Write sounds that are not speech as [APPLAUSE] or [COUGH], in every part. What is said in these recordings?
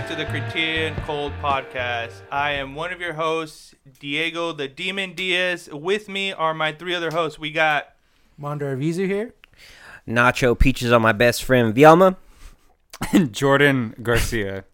back to the Criterion Cold Podcast. I am one of your hosts, Diego the Demon Diaz. With me are my three other hosts. We got Mondo Arvizu here. Nacho peaches on my best friend Vielma. And [LAUGHS] Jordan Garcia.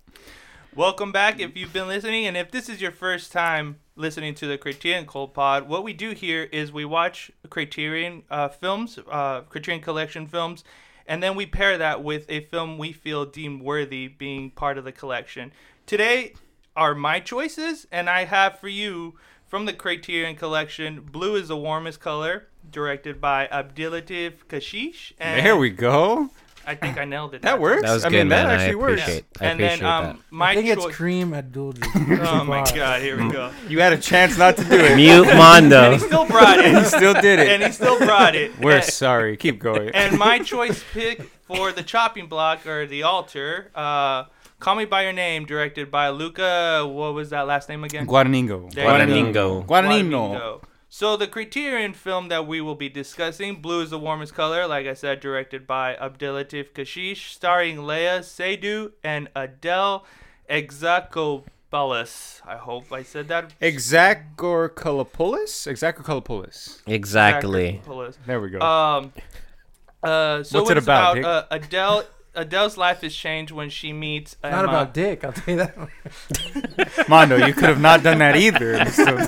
Welcome back if you've been listening, and if this is your first time listening to the Criterion Cold Pod, what we do here is we watch Criterion uh, films, uh, Criterion Collection films, and then we pair that with a film we feel deemed worthy being part of the collection. Today are my choices, and I have for you from the Criterion Collection Blue is the Warmest Color, directed by Abdellatif Kechiche. And There we go. I think I nailed it. That works. That was I good, mean, that man. I actually works. appreciate. I and appreciate then um, my I think choi- it's Cream Abdul. [LAUGHS] Oh my god, here we go. [LAUGHS] You had a chance not to do it. Mute [LAUGHS] And Mondo. he still brought and he still did it. and he still brought it. We're and, sorry. Keep going. and my choice pick for the chopping block or the altar, uh, Call Me by Your Name, directed by Luca. What was that last name again? Guadaningo. There you Guadagnino. Guadagnino. So the Criterion film that we will be discussing, Blue is the Warmest Color, like I said, directed by Abdellatif Kechiche, starring Léa Seydoux and Adele Exarchopoulos. I hope I said that. Exacorcolopoulos? Exacorcolopoulos. Exactly. Exarchopoulos. There we go. Um. Uh. So What's it about, about, uh, Adele. Adele's life is changed when she meets. Not Emma. about dick, I'll tell you that. [LAUGHS] Mondo, you could have not done that either. [LAUGHS] So-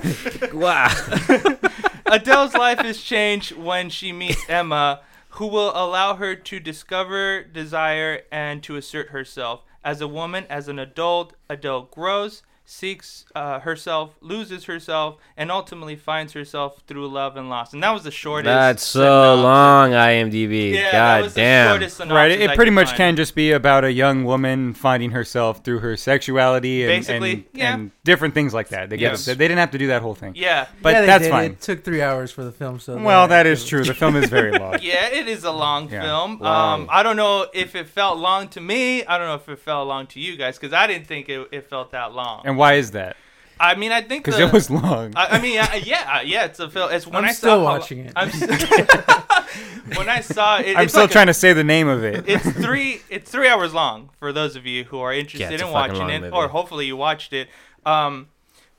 Wow. [LAUGHS] Adele's life is changed when she meets Emma, who will allow her to discover, desire, and to assert herself. As a woman, as an adult, Adele grows, seeks uh, herself, loses herself, and ultimately finds herself through love and loss. And that was the shortest. That's so synopsis. long, IMDb. Yeah, that God was the damn. shortest right. It I pretty much find. can just be about a young woman finding herself through her sexuality and, Basically, and, yeah. and different things like that. They, Yes. they didn't have to do that whole thing. Yeah. But yeah, that's did. fine. It took three hours for the film, so Well, that is true. The film is very [LAUGHS] long. Yeah, it is a long Yeah, film. long. Um, I don't know if it felt long to me. I don't know if it felt long to you guys because I didn't think it, it felt that long. And why is that? I mean, I think Because the- it was long. I, I mean, I, yeah, yeah, it's a film. It's when I'm I still saw how- watching it. I'm s- [LAUGHS] [LAUGHS] when I saw it, I'm it's still like a- trying to say the name of it. It's three. It's three hours long for those of you who are interested it's a in watching it, movie. or hopefully you watched it. Um,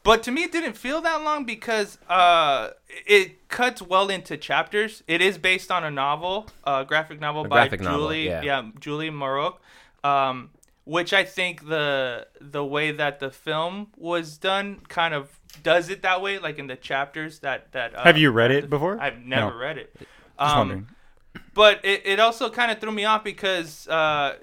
but to me, it didn't feel that long because uh, it cuts well into chapters. It is based on a novel, a graphic novel A by graphic novel, Julie, yeah. Julie Maroh, um, which I think the the way that the film was done kind of does it that way, like in the chapters that that. Uh, Have you read it before? I've never No. read it. Um, but it, it also kind of threw me off because uh,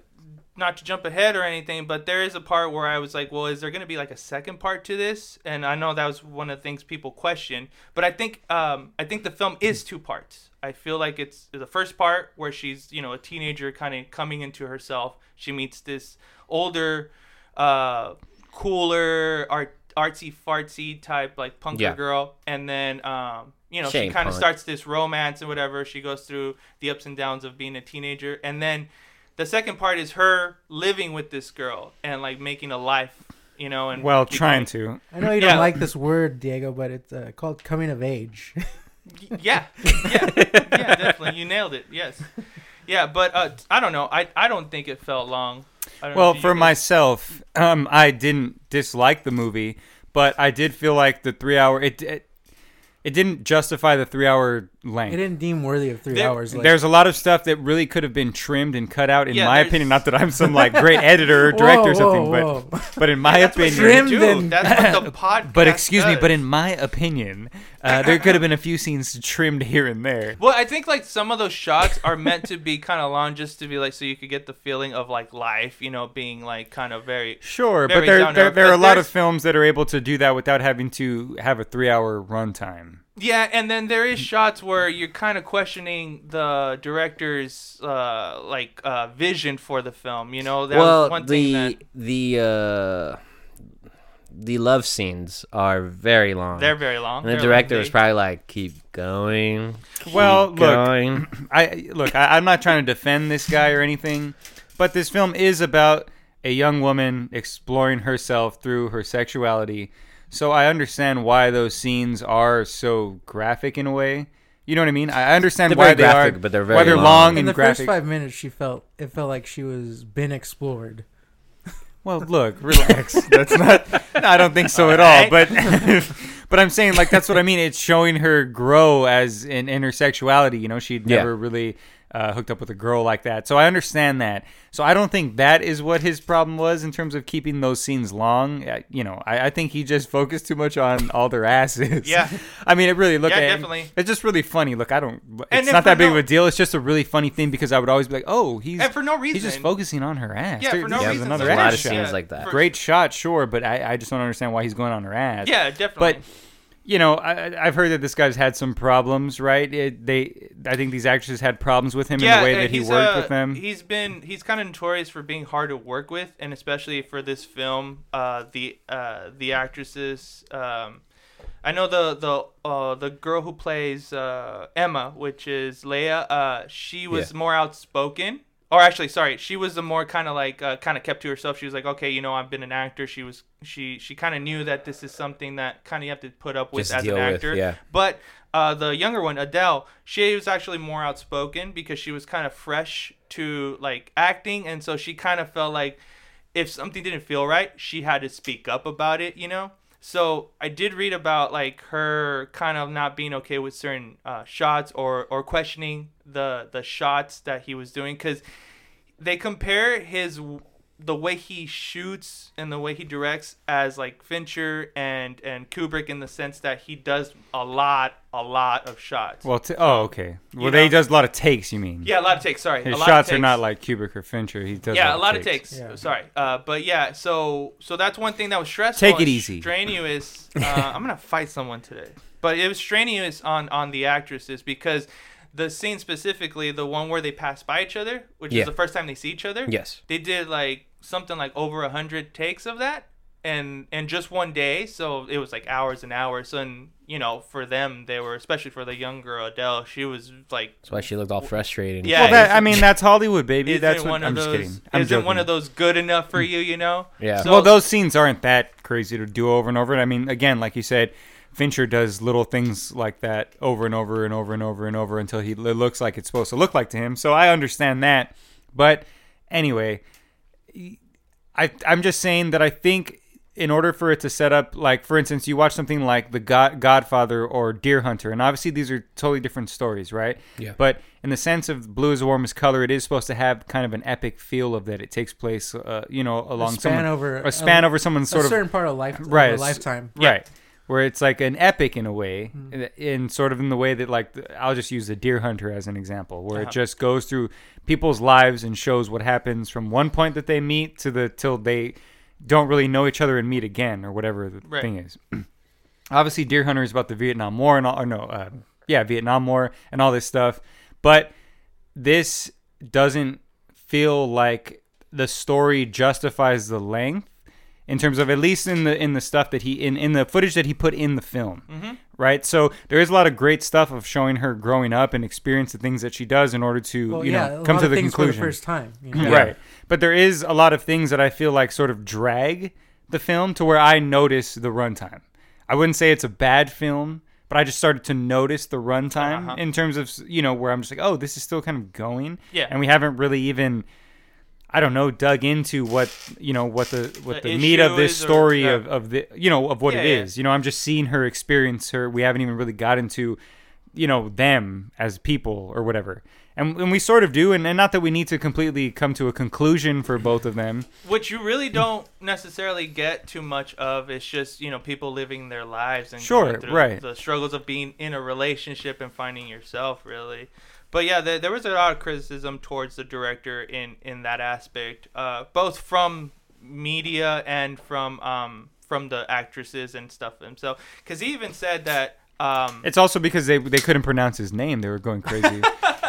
not to jump ahead or anything but there is a part where i was like well is there going to be like a second part to this and i know that was one of the things people question but i think um, i think the film is two parts i feel like it's the first part where she's you know a teenager kind of coming into herself she meets this older uh, cooler art artsy fartsy type like punker Yeah. girl. And then um, you know She she kind of starts this romance and whatever. She goes through the ups and downs of being a teenager. And then the second part is her living with this girl and like making a life you know and Well, becoming- trying to. I know you don't like this word, Diego, but it's uh, called coming of age. yeah. [LAUGHS] Yeah. Yeah definitely. You nailed it. Yes yeah but uh, i don't know. I i don't think it felt long. I don't Well, for myself, um, I didn't dislike the movie, but I did feel like the three hour it it, it didn't justify the three hour length. It didn't deem worthy of three There- hours. Like, There's a lot of stuff that really could have been trimmed and cut out, in Yeah, my there's- opinion. Not that I'm some like great [LAUGHS] editor or Whoa, director or something, whoa. but but in my that's opinion, you Trimmed do. and- that's what the [LAUGHS] podcast but excuse me, but in my opinion, uh, there could have been a few scenes trimmed here and there. Well, I think like some of those shots are meant to be kind of long, just to be like so you could get the feeling of like life, you know, being like kind of very. Sure, Very but there there, there are a lot of films that are able to do that without having to have a three hour runtime. Yeah, and then there is shots where you're kind of questioning the director's uh, like uh, vision for the film. You know, that was well, one thing the that the uh, the love scenes are very long. they're very long. and the They're director was probably like, "Keep going." keep Well, look, going. [CLEARS THROAT] I look. I, I'm not trying to defend this guy or anything, but this film is about a young woman exploring herself through her sexuality. So I understand why those scenes are so graphic in a way. You know what I mean? I I understand They're why very they graphic, are, but they're why very they're long. long in the graphic. first five minutes, she felt it felt like she was been explored. Well, look, [LAUGHS] relax. That's not. I don't think so at all. But, [LAUGHS] but I'm saying like that's what I mean. It's showing her grow as in, intersexuality. You know, she'd Yeah. never really uh, hooked up with a girl like that. So I understand that. So I don't think that is what his problem was in terms of keeping those scenes long. Uh, you know, I, I think he just focused too much on all their asses. Yeah. [LAUGHS] I mean, it really look. Yeah, at- definitely. It's just really funny. Look, I don't. It's if not that big no- of a deal. It's just a really funny thing because I would always be like, oh, he's And for no reason. He's just focusing on her ass. Yeah, There- for no there's reason. Another There's a lot of shot. scenes like that. For- Great shot, sure, but I, I just don't understand why he's going on her ass. Yeah, definitely. But you know, I, I've heard that this guy's had some problems, right? It, they, I think these actresses had problems with him in the way uh, that he worked uh, with them. He's been he's kind of notorious for being hard to work with, and especially for this film, uh, the uh, the actresses. Um, I know the the uh, the girl who plays uh, Emma, which is Léa. Uh, she was Yeah. more outspoken. Or actually, sorry, she was the more kind of like uh, kind of kept to herself. She was like, okay, you know, I've been an actor. She was she she kind of knew that this is something that kind of you have to put up with Just as an with, actor. yeah. But uh, the younger one, Adele, she was actually more outspoken because she was kind of fresh to like acting, and so she kind of felt like if something didn't feel right, she had to speak up about it, you know. So I did read about like her kind of not being okay with certain uh, shots or or questioning the the shots that he was doing because they compare his the way he shoots and the way he directs as like Fincher and and Kubrick in the sense that he does a lot a lot of shots. well, t- oh, okay. Well, You they does a lot of takes. You mean? yeah, a lot of takes. Sorry, His a lot shots of are not like Kubrick or Fincher. He does. yeah, a lot of takes. Yeah. Sorry, uh, but yeah, so so that's one thing that was stressful. Take it and easy. Strenuous. [LAUGHS] Uh, I'm gonna fight someone today, but it was strenuous on on the actresses because the scene specifically, the one where they pass by each other, which Yeah. is the first time they see each other. Yes. they did like something like over a hundred takes of that and and just one day so it was like hours and hours and you know for them they were especially for the young girl adele she was like That's why she looked all frustrated. Yeah, Well, that, isn't- I mean, that's Hollywood, baby. isn't That's what one of I'm those just kidding. I'm isn't joking. one of those good enough for you you know Yeah. so, well, those scenes aren't that crazy to do over and over. I mean, again, like you said, Fincher does little things like that over and over and over and over and over until he it looks like it's supposed to look like to him. So I understand that. But anyway, I I'm just saying that I think in order for it to set up like for instance you watch something like the God, godfather or deer hunter and obviously these are totally different stories right Yeah. but in the sense of blue is the warmest color it is supposed to have kind of an epic feel of that it takes place uh, you know along a span someone, over a span over someone's a sort of certain part of life, right a lifetime. right where it's like an epic in a way in, in sort of in the way that like the, i'll just use the deer hunter as an example where Uh-huh. it just goes through people's lives and shows what happens from one point that they meet to the till they don't really know each other and meet again or whatever the Right. thing is [CLEARS THROAT] obviously deer hunter is about the vietnam war and all or no uh, yeah vietnam war and all this stuff but this doesn't feel like the story justifies the length in terms of at least in the in the stuff that he in in the footage that he put in the film Mm-hmm. right so there is a lot of great stuff of showing her growing up and experience the things that she does in order to Well, you yeah, know a come lot to of the things conclusion for the first time. you know? right but there is a lot of things that i feel like sort of drag the film to where i notice the runtime i wouldn't say it's a bad film but i just started to notice the runtime Uh-huh. in terms of you know where i'm just like oh this is still kind of going Yeah. and we haven't really even I don't know, dug into what you know what the what The the, meat of this is or- story yeah. of, of the you know of what it Yeah, yeah. is. You know, I'm just seeing her experience her. We haven't even really got into you know them as people or whatever. And, and we sort of do, and, and not that we need to completely come to a conclusion for both of them. which you really don't necessarily get too much of it's just you know people living their lives and Sure, right. the struggles of being in a relationship and finding yourself really but yeah there, there was a lot of criticism towards the director in in that aspect uh, both from media and from um from the actresses and stuff themselves because he even said that um It's also because they they couldn't pronounce his name; they were going crazy.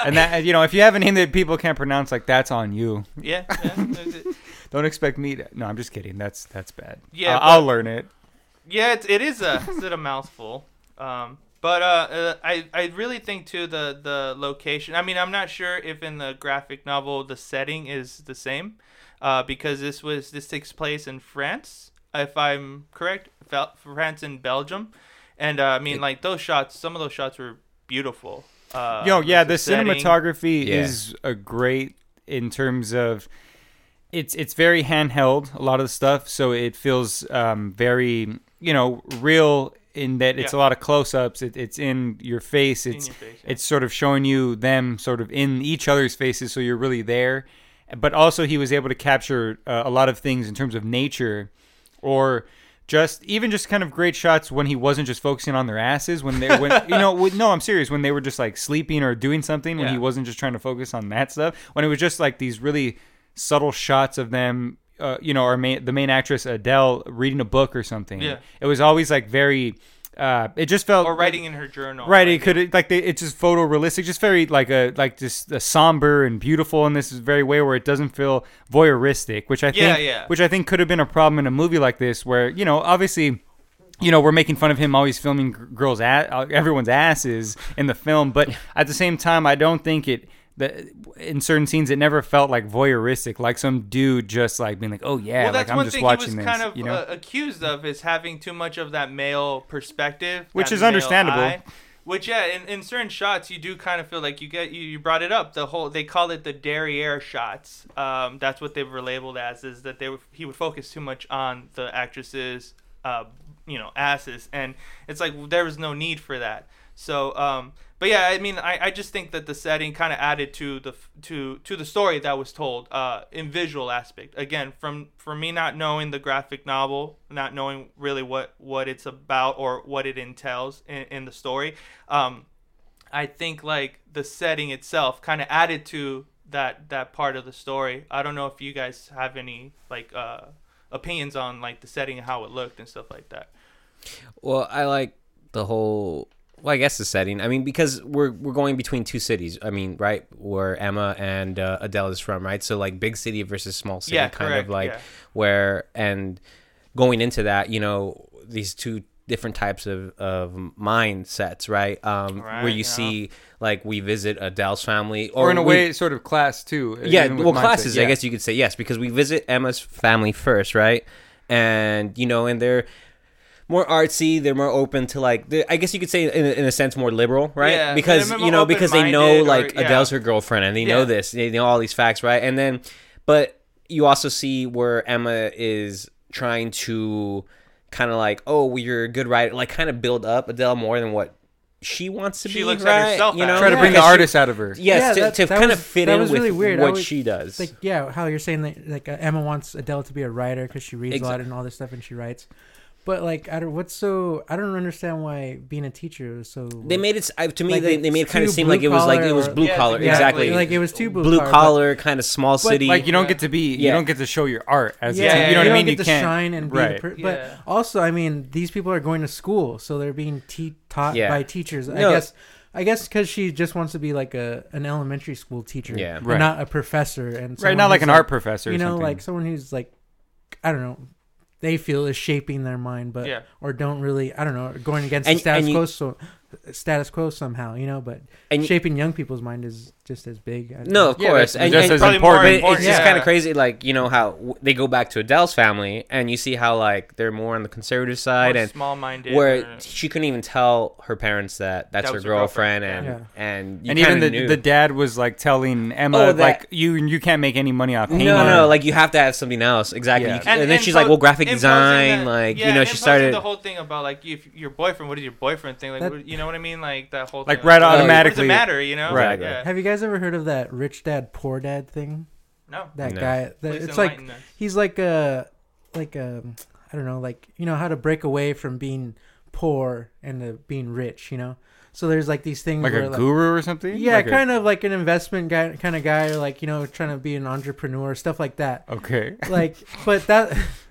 and that you know, if you have a name that people can't pronounce, like that's on you. yeah, yeah [LAUGHS] Don't expect me to. No, I'm just kidding. That's that's bad. Yeah, I'll, I'll learn it. Yeah, it's, it is a it's a mouthful. Um, but uh, uh, I I really think too the the location. I mean, I'm not sure if in the graphic novel the setting is the same, uh, because this was this takes place in France, if I'm correct, France and Belgium, and uh, I mean like those shots. Some of those shots were beautiful. Uh, Yo, yeah, the setting. cinematography Yeah. is a great in terms of it's it's very handheld a lot of the stuff so it feels um, very you know real in that it's Yeah. a lot of close-ups. It, it's in your face. It's your face, yeah. it's sort of showing you them sort of in each other's faces so you're really there. But also he was able to capture uh, a lot of things in terms of nature or just even just kind of great shots when he wasn't just focusing on their asses when they when you know when, [LAUGHS] no I'm serious. When they were just like sleeping or doing something when he wasn't just trying to focus on that stuff. When it was just like these really subtle shots of them uh, you know our main the main actress Adele reading a book or something Yeah. it was always like very uh it just felt or writing in her journal. Right, Like, it could like they, it's just photorealistic, just very like a like just a somber and beautiful in this very way where it doesn't feel voyeuristic, which I think Yeah, yeah. which I think could have been a problem in a movie like this where you know obviously you know we're making fun of him always filming g- girls at uh, everyone's asses in the film, but at the same time I don't think it. The, in certain scenes, it never felt like voyeuristic, like some dude just like being like, "Oh yeah, well, that's like I'm one just thing watching he was this," kind of you know. uh, accused of is having too much of that male perspective, Which is understandable. eye. Which yeah, in, in certain shots you do kind of feel like you get you, you brought it up the whole they call it the derriere shots. Um, that's what they were labeled as is that they were, he would focus too much on the actresses, uh, you know, asses, and it's like there was no need for that. So, um, but yeah, I mean, I, I just think that the setting kind of added to the to to the story that was told uh, in visual aspect. Again, from for me not knowing the graphic novel, not knowing really what what it's about or what it entails in, in the story, um, I think like the setting itself kind of added to that that part of the story. I don't know if you guys have any like uh, opinions on like the setting and how it looked and stuff like that. Well, I like the whole. Well, I guess the setting. I mean, because we're we're going between two cities. I mean, right, where Emma and uh, Adele is from, right? So like big city versus small city, Yeah, kind correct, of like yeah. where and going into that, you know, these two different types of of mindsets, right? Um, where you yeah. see like we visit Adele's family, or in a we- way, sort of class too. yeah, even with well, mindset, classes. I guess you could say yes, because we visit Emma's family first, right? And you know, and they're more artsy. They're more open to like. I guess you could say in a, in a sense more liberal, right? Yeah, because you know because they know open-minded or- like yeah. Adele's her girlfriend and they know this. They know all these facts, right? And then, but you also see where Emma is trying to kind of like, oh, well, you're a good writer, like kind of build up Adele more than what she wants to She be. looks at right? herself you know, try to Yeah, bring the artist out of her. Yes, Yeah, to, that- to that kind was- of fit in was with really weird. What was- she does. Like yeah, how you're saying that like uh, Emma wants Adele to be a writer because she reads a lot and all this stuff and she writes. But like I don't what's so I don't understand why being a teacher is so They made it I- to me. Like, they, they made it kind of seem like it was like it was blue-collar or- Yeah, collar. yeah, exactly. like it was too blue, blue collar, but- kind of small city. Like you don't get to be, you don't get to show your art as yeah, a team. You know what I mean? Don't You get to can't. shine and be right. per- Yeah. But also, I mean, these people are going to school, so they're being te- taught Yeah. by teachers. I guess, I guess, because she just wants to be like a an elementary school teacher, Yeah. and Right. not a professor, and right, someone not like who's an art professor. You or know, something. like someone who's like, I don't know, they feel is shaping their mind, but Yeah. or don't really, I don't know, going against And- the status quo, so status quo somehow, you know. But And shaping young people's mind is just as big. I No, of course, that's and, just and- as important. more but important, it's just kind of crazy. Like you know how w- they go back to Adele's family, and you see how like they're more on the conservative side, and small-minded. where or- she couldn't even tell her parents that that's That her was her girlfriend, girlfriend, and and you and even the, knew. the dad was like telling Emma, Oh, that- like you you can't make any money off no, painting. no, like you have to have something else. Exactly. Yeah. Can- and, then she's impo- like, "Well, graphic design, that- like yeah, you know." She started. the whole thing about like if your boyfriend. What is your boyfriend thing? Like, That- what, you know what I mean? Like that whole Like, thing, right what does automatically- it matter? You know? Right. Yeah. Have you guys ever heard of that rich dad poor dad thing? No. That No. guy, that, Please it's like enlighten us. he's like a like a I don't know, like you know how to break away from being poor and to being rich, you know. So there's like these things like where a like, guru or something. yeah, Like a- kind of like an investment guy, kind of guy, or like you know trying to be an entrepreneur, stuff like that. Okay. Like, but that [LAUGHS]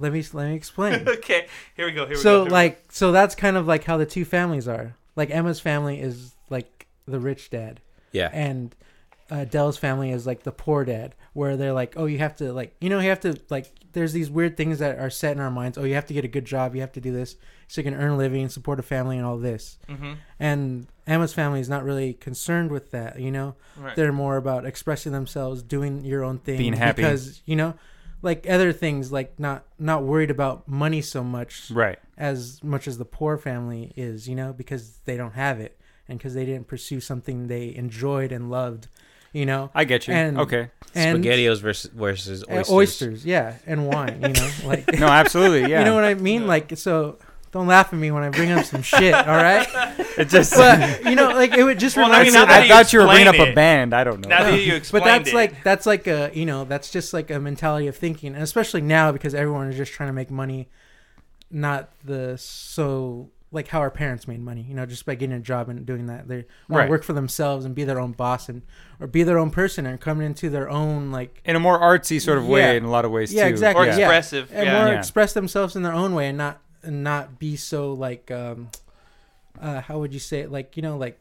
let me let me explain. [LAUGHS] okay, here we go. Here we go. so here we go. like so that's kind of like how the two families are. Like Emma's family is like the rich dad, yeah. and uh, Dell's family is like the poor dad, where they're like, oh, you have to like, you know, you have to like, there's these weird things that are set in our minds. Oh, you have to get a good job, you have to do this, so you can earn a living, and support a family, and all this. Mhm. And Emma's family is not really concerned with that. You know, Right. they're more about expressing themselves, doing your own thing, Being happy. because you know, like other things, like not not worried about money so much Right. as much as the poor family is, you know, because they don't have it and because they didn't pursue something they enjoyed and loved, you know, I get you. And- okay. and Spaghettios versus versus uh, oysters. oysters, yeah, and wine, you know, [LAUGHS] like No, absolutely. Yeah. [LAUGHS] you know what I mean, like so. Don't laugh at me when I bring up some shit, all right? [LAUGHS] it just. But [LAUGHS] you know, like it would just Well, remind I mean, me. now of that I you thought you were bringing up explain a it- band. I don't know. Now that you explained but that's it. like that's like a you know that's just like a mentality of thinking and especially now because everyone is just trying to make money not the so like how our parents made money you know just by getting a job and doing that they want Right. to work for themselves and be their own boss and or be their own person and come into their own like in a more artsy sort of way Yeah. in a lot of ways Yeah, too. exactly. or yeah. expressive. and yeah. more Yeah. express themselves in their own way and not and not be so like um uh how would you say it like you know like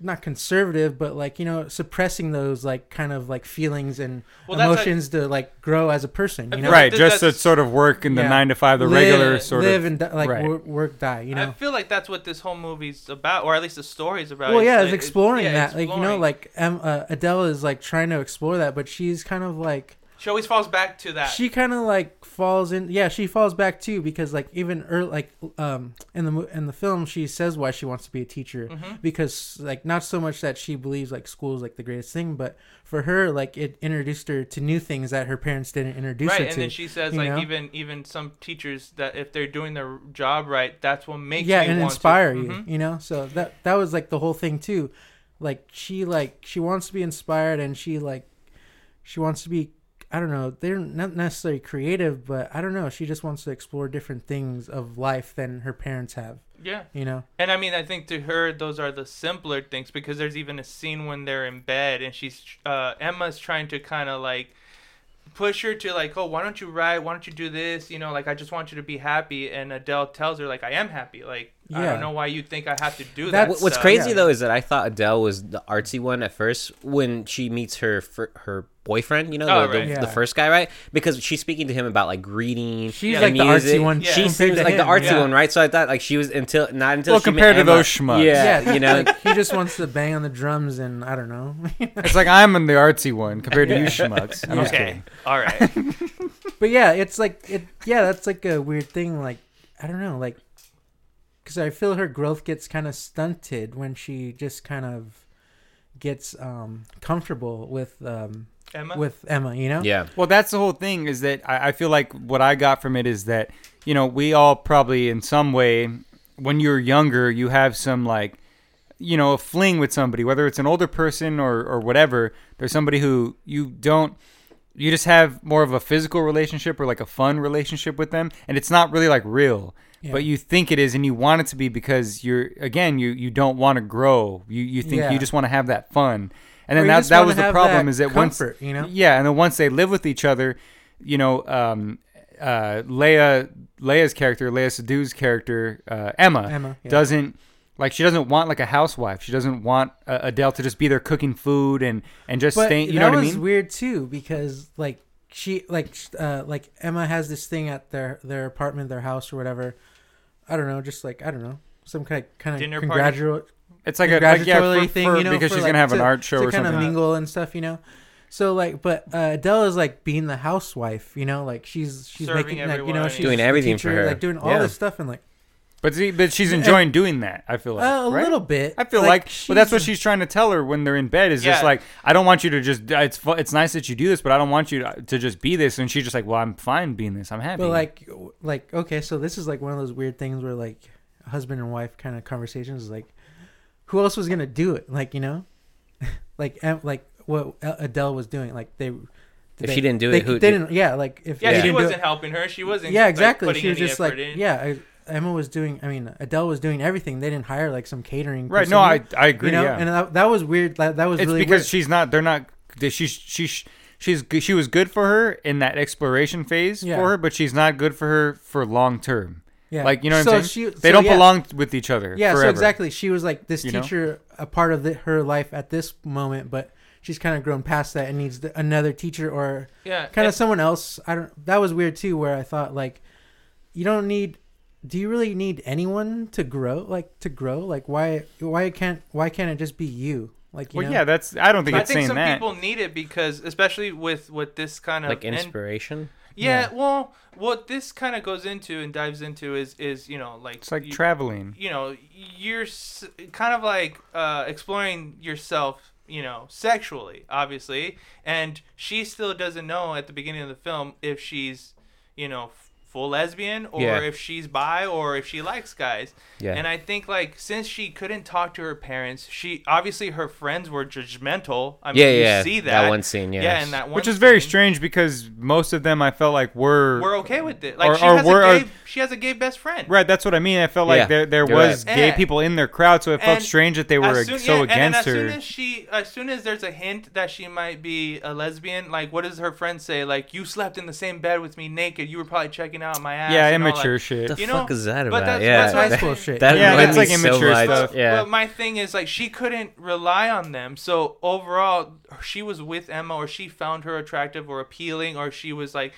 not conservative but like you know suppressing those like kind of like feelings and Well, that's like- emotions to like grow as a person you know Right, Th- just to that's- sort of work in the Yeah. nine to five, the live, regular sort of live of. and di- like right. work, work die you know, I know feel like that's what this whole movie's about, or at least the story's about. well yeah It's- it's exploring yeah, that like you know exploring. like um, uh, adele is like trying to explore that but she's kind of like she always falls back to that. she kind of like falls in yeah she falls back too because like even early, like um in the in the film she says why she wants to be a teacher Mhm. because like not so much that she believes like school is like the greatest thing but for her like it introduced her to new things that her parents didn't introduce her. right, her and to then she says like know? even even some teachers that if they're doing their job right, that's what makes yeah me and want to- inspire you Mhm. you know so that that was like the whole thing too like she like she wants to be inspired and she like she wants to be i don't know they're not necessarily creative but i don't know she just wants to explore different things of life than her parents have Yeah, you know and I mean, I think to her those are the simpler things because there's even a scene when they're in bed and she's uh, Emma's trying to kind of like push her to like, oh, why don't you write? Why don't you do this? You know, like I just want you to be happy. And Adele tells her like, I am happy. Like I don't know why you think I have to do that. That's- What's stuff. crazy yeah. though is that I thought Adele was the artsy one at first when she meets her fir- her boyfriend, you know, Oh, the, the. Yeah. the first guy, right? Because she's speaking to him about like reading. she's Yeah. like the artsy one Yeah. She seems to like the artsy yeah. one, right? So I thought like she was until not until Well, she met compared to Emma. those schmucks. Yeah, yeah you know. like, [LAUGHS] he just wants to bang on the drums and i don't know [LAUGHS] It's like I'm the artsy one compared to you schmucks. I'm Okay, all right. [LAUGHS] but yeah it's like it yeah that's like a weird thing like i don't know like because i feel her growth gets kind of stunted when she just kind of gets um comfortable with um Emma. with emma you know yeah. Well, that's the whole thing. Is that I, I feel like what I got from it is that you know we all probably in some way when you're younger you have some like you know a fling with somebody whether it's an older person or or whatever. There's somebody who you don't you just have more of a physical relationship or like a fun relationship with them and it's not really like real Yeah. but you think it is and you want it to be because you're again you you don't want to grow you you think Yeah. you just want to have that fun and then that that was the problem that is that once you know yeah, and then once they live with each other, you know, um, uh, Léa, Léa's character, Léa Seydoux's character, uh, Emma, Emma, yeah. doesn't like she doesn't want like a housewife. She doesn't want uh, Adele to just be there cooking food and and just but staying. You know what I mean? weird too because like she like uh like emma has this thing at their their apartment their house or whatever i don't know just like i don't know some kind of kind Dinner of party? congratulate It's like a like, yeah, congratulatory for, thing, for- you know, because for, she's like, gonna have an art show to or kind something. of mingle and stuff, you know. So like, but uh, Adele is like being the housewife, you know, like she's she's Serving making like you know she's Doing the everything for her. like doing all Yeah. this stuff and like But see, but she's enjoying doing that. I feel like uh, a right? little bit. I feel like, but that's what she's- she's trying to tell her when they're in bed. Is just Yeah. like, I don't want you to just. It's fu- it's nice that you do this, but I don't want you to, to just be this. And she's just like, well, I'm fine being this. I'm happy. But like, like okay, so this is like one of those weird things where like husband and wife kind of conversations is like, who else was gonna do it? Like you know, [LAUGHS] like em- like what Adele was doing. Like they, If she didn't do they, it, who they didn't? Yeah, like if yeah, they she didn't do wasn't it, helping her. She wasn't. yeah, like, exactly. putting she was any just like, in. yeah, I, Emma was doing. I mean, Adele was doing everything. They didn't hire like some catering. right? person, No, I I agree. you know, yeah. and that, that was weird. That, that was it's really because weird. she's not. They're not. She's she's she's she was good for her in that exploration phase Yeah. for her, but she's not good for her for long term. yeah. Like you know what so I'm saying? She, they so, don't yeah. belong with each other. Yeah, forever. so exactly. She was like this You know? teacher, a part of the, her life at this moment, but she's kind of grown past that and needs the, another teacher or yeah, kind of someone else. I don't. That was weird too, where I thought like, you don't need. Do you really need anyone to grow? Like to grow? Like why? Why can't? Why can't it just be you? Like you Well, know? yeah, that's. I don't think I it's I think some that. people need it because, especially with with this kind of like and- inspiration. yeah, Yeah. well, what this kind of goes into and dives into is is you know like it's like you, traveling. you know you're s- kind of like uh, exploring yourself you know, sexually, obviously, and she still doesn't know at the beginning of the film if she's, you know, f- full lesbian or Yeah. if she's bi or if she likes guys. Yeah. And I think like since she couldn't talk to her parents, she obviously her friends were judgmental. I mean, Yeah, you yeah, see that that one scene, Yeah, yes. and that one Which is very strange because most of them I felt like were We're okay with it. Like Or- she or has we're- a or- gay, she has a gay best friend. Right, that's what I mean. I felt like Yeah, there there was right. gay And- people in their crowd, so it felt strange that they were soon- so yeah, and then as her. soon as she, as soon as there's a hint that she might be a lesbian, like what does her friend say? Like you slept in the same bed with me naked. You were probably checking out my ass. yeah, and all immature that. shit. the You fuck is that but about? that's- yeah, that's what I'm that, High school shit. that Yeah, that's like immature much. stuff. Yeah, But my thing is like she couldn't rely on them. So overall, she was with Emma, or she found her attractive or appealing, or she was like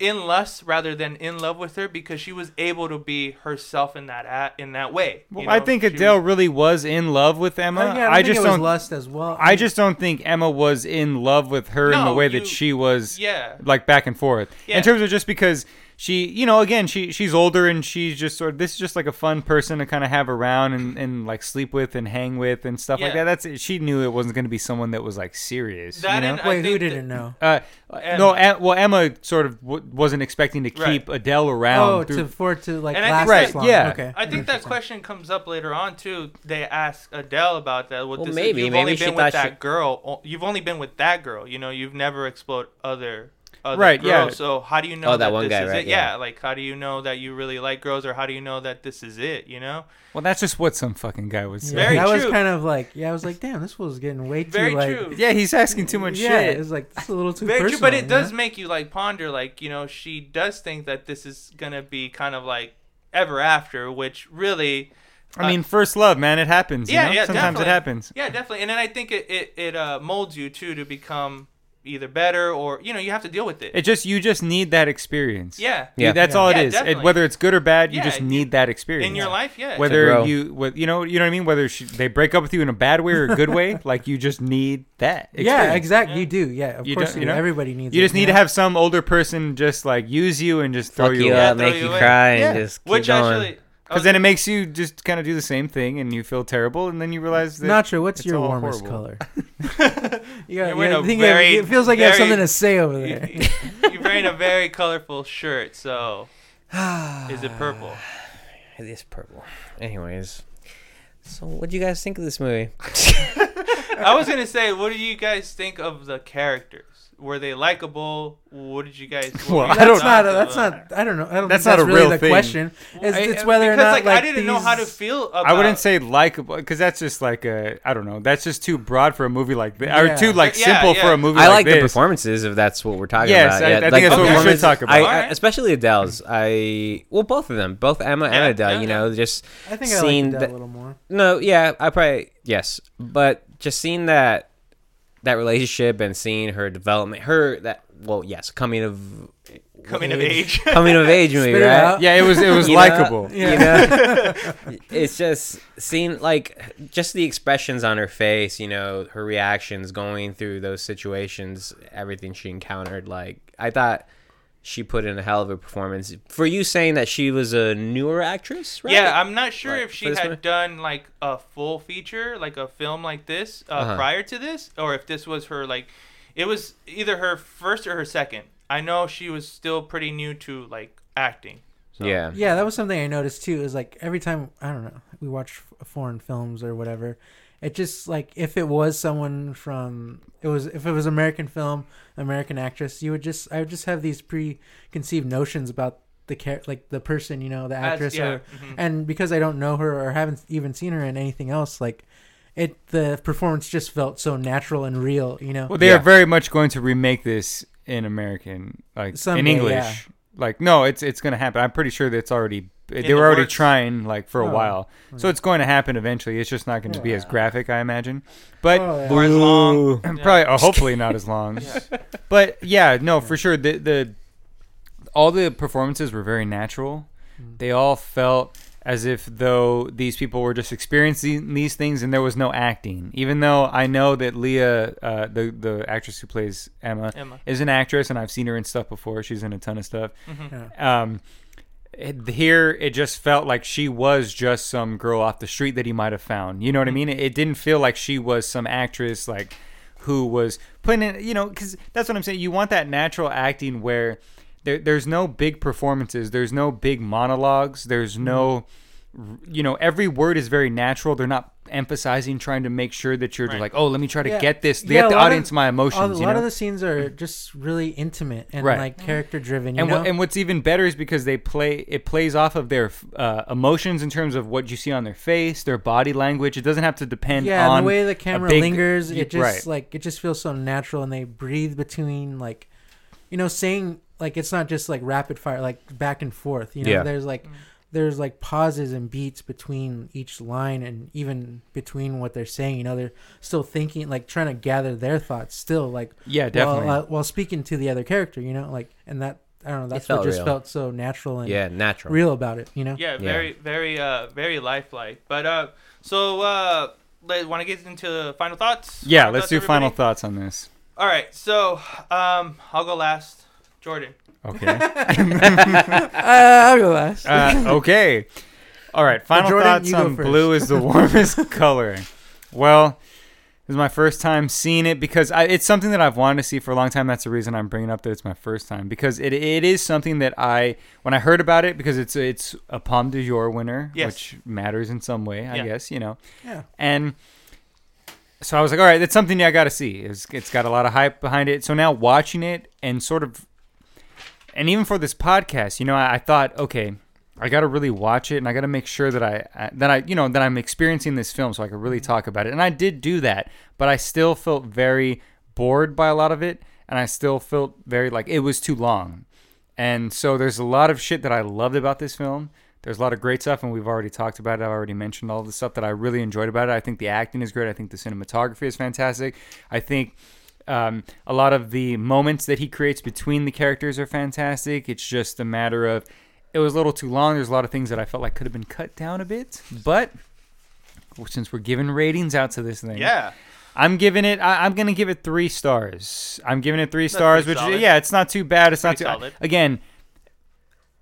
in lust rather than in love with her because she was able to be herself in that at, in that way. you Well, I think She Adele was- really was in love with Emma. Oh, yeah, I, I, think just it don't. lust as well. I just don't think Emma was in love with her in the way you- that she was. yeah. like back and forth. Yeah. In terms of just because she, you know, again, she she's older and she's just sort of this is just like a fun person to kind of have around and, and like sleep with and hang with and stuff like that. That's it. she knew it wasn't going to be someone that was like serious. That you know? and I Wait, who didn't that- know? Uh, And- no, Em- well, Emma sort of w- wasn't expecting to keep Right. Adele around. Oh, through- to for it to like And I last think Right, long. yeah. Okay. I think that question comes up later on too. They ask Adele about that. Well, Well, this, maybe- you've maybe only she been with that she- girl. You've only been with that girl. You know, you've never explored other. Other Right, girls. yeah. So how do you know Oh, that that, one this guy, is right, it? Yeah. yeah. Like how do you know that you really like girls, or how do you know that this is it? You know. well, that's just what some fucking guy was say. Yeah, Very that was kind of like yeah, I was like, damn, this was getting way too Very like true. Yeah, he's asking too much yeah, shit. it's like it's a little too Very personal. true, but it does know? make you like ponder. Like you know, she does think that this is gonna be kind of like ever after, which really. I mean, first love, man, it happens. you Yeah, know? yeah, Sometimes definitely. it happens. Yeah, definitely. And then I think it it, it uh, molds you too to become either better or you know you have to deal with it. It just you just need that experience. yeah. Yeah. that's Yeah. all it Yeah, is. It, whether it's good or bad, you Yeah, just need that experience In your life, yeah. Whether you, what you know, you know what I mean. Whether she, they break up with you in a bad way or a good way, [LAUGHS] like you just need that. Yeah, exactly. Yeah. You do. Yeah, of You course you, you know? Everybody needs. You it, just need to have some older person just like use you and just throw Fuck you you away. up, make you you away. cry, and just keep Which going. actually, Because then it makes you just kind of do the same thing and you feel terrible, and then you realize that Nacho, what's it's your warmest horrible. color? [LAUGHS] [LAUGHS] you got, You're wearing yeah, a I think have- very- it feels like you have something to say over there. [LAUGHS] you're wearing a very colorful shirt, so [SIGHS] is it purple? [SIGHS] It is purple. Anyways, so what do you guys think of this movie? I was gonna say, what do you guys think of the characters? Were they likable? What did you guys? what Well, were I don't- That's not. A, that's not. I don't know. I don't That's think not a really real the thing. question. It's, I- it's whether or not like, like I didn't know how to feel. About, I wouldn't say likable because that's just like a I don't know. That's just too broad for a movie like this, or too like Yeah, simple yeah. for a movie I like, like the performances if that's what we're talking Yes, about. I- yeah, I think like that's what we should performance- talk about. I, I, especially Adele's. I well, both of them, both Emma Yeah, and Adele. yeah, you yeah. know, just I think I seeing like that that- a little more. No, yeah, I probably yes, but just seeing that that relationship and seeing her development, her that well, yes, coming of coming of age. coming of age movie, Spit it right? out. Yeah, it was it was You know? likable. You know, [LAUGHS] it's just seeing like just the expressions on her face, you know, her reactions going through those situations, everything she encountered. Like I thought she put in a hell of a performance. For you saying that she was a newer actress, right? Yeah, I'm not sure Like, if she had movie? done like a full feature, like a film like this, uh, Uh-huh. prior to this, or if this was her like, it was either her first or her second. I know she was still pretty new to like acting. So. yeah, Yeah, that was something I noticed too. Is like every time I don't know we watch foreign films or whatever, it just like if it was someone from it was if it was American film, American actress, you would just I would just have these preconceived notions about the char- like the person, you know, the As- actress, yeah, or, mhm. and because I don't know her or haven't even seen her in anything else, like it the performance just felt so natural and real, you know. Well, they Yeah. are very much going to remake this in American, like in English. yeah. Like no, it's it's gonna happen. I'm pretty sure that's already they the were already works. trying like for a Oh, while, so it's going to happen eventually. It's just not going to be as Yeah. graphic, I imagine. But Oh, yeah. Or as long. and [CLEARS THROAT] Yeah. probably oh, hopefully not as long. [LAUGHS] But yeah, no, for sure. The the all the performances were very natural. Mm. They all felt as if though these people were just experiencing these things and there was no acting. Even though I know that Léa, uh, the the actress who plays Emma, Emma. is an actress and I've seen her in stuff before. She's in a ton of stuff. Mhm. Yeah. Um, it- here it just felt like she was just some girl off the street that he might have found. You know what I mm-hmm. mean? It, it didn't feel like she was some actress like who was putting in, you know, because that's what I'm saying. You want that natural acting where there, there's no big performances, there's no big monologues, there's mm-hmm. no, you know, every word is very natural. They're not emphasizing trying to make sure that you're Right. like, oh, let me try to Yeah. get this, Yeah, get a the lot of- audience my emotions. A you lot know? of the scenes are just really intimate and Right. like character driven. And know? what, and what's even better is because they play it plays off of their uh, emotions in terms of what you see on their face, their body language. It doesn't have to depend yeah, on the way the camera big- lingers, it just right. like it just feels so natural, and they breathe between like, you know, saying like it's not just like rapid fire, like back and forth. You know, Yeah. there's like there's like pauses and beats between each line, and even between what they're saying. You know, they're still thinking, like trying to gather their thoughts, still like yeah, definitely. while, uh, while speaking to the other character. You know, like and that I don't know, that's what just real. felt so natural and Yeah, natural. real about it. You know, Yeah, Yeah. very, very, uh, very lifelike. But uh, so uh, let want to get into final thoughts? yeah, Final let's thoughts, do final thoughts on this. All right, so um, I'll go last. Jordan. Okay. [LAUGHS] uh, I'll go last. uh, okay. All right. Final Jordan, thoughts on blue is the warmest [LAUGHS] color. Well, this is my first time seeing it because I, it's something that I've wanted to see for a long time. That's the reason I'm bringing up that it's my first time because it, it is something that I when I heard about it because it's it's a Palme d'Or winner, Yes. which matters in some way, I Yeah. guess you know. yeah. And so I was like, all right, that's something I got to see. It's, it's got a lot of hype behind it. So now watching it and sort of, and even for this podcast, you know, I, I thought, okay, I got to really watch it and I got to make sure that I, I that I you know that I'm experiencing this film so I can really talk about it. And I did do that, but I still felt very bored by a lot of it, and I still felt very like it was too long. And so there's a lot of shit that I loved about this film. There's a lot of great stuff, and we've already talked about it. I've already mentioned all the stuff that I really enjoyed about it. I think the acting is great. I think the cinematography is fantastic. I think um, a lot of the moments that he creates between the characters are fantastic. It's just a matter of it was a little too long. There's a lot of things that I felt like could have been cut down a bit, but since we're giving ratings out to this thing, Yeah. I'm giving it. I, I'm gonna give it three stars. I'm giving it three stars, which solid. yeah, it's not too bad. It's not too solid. again.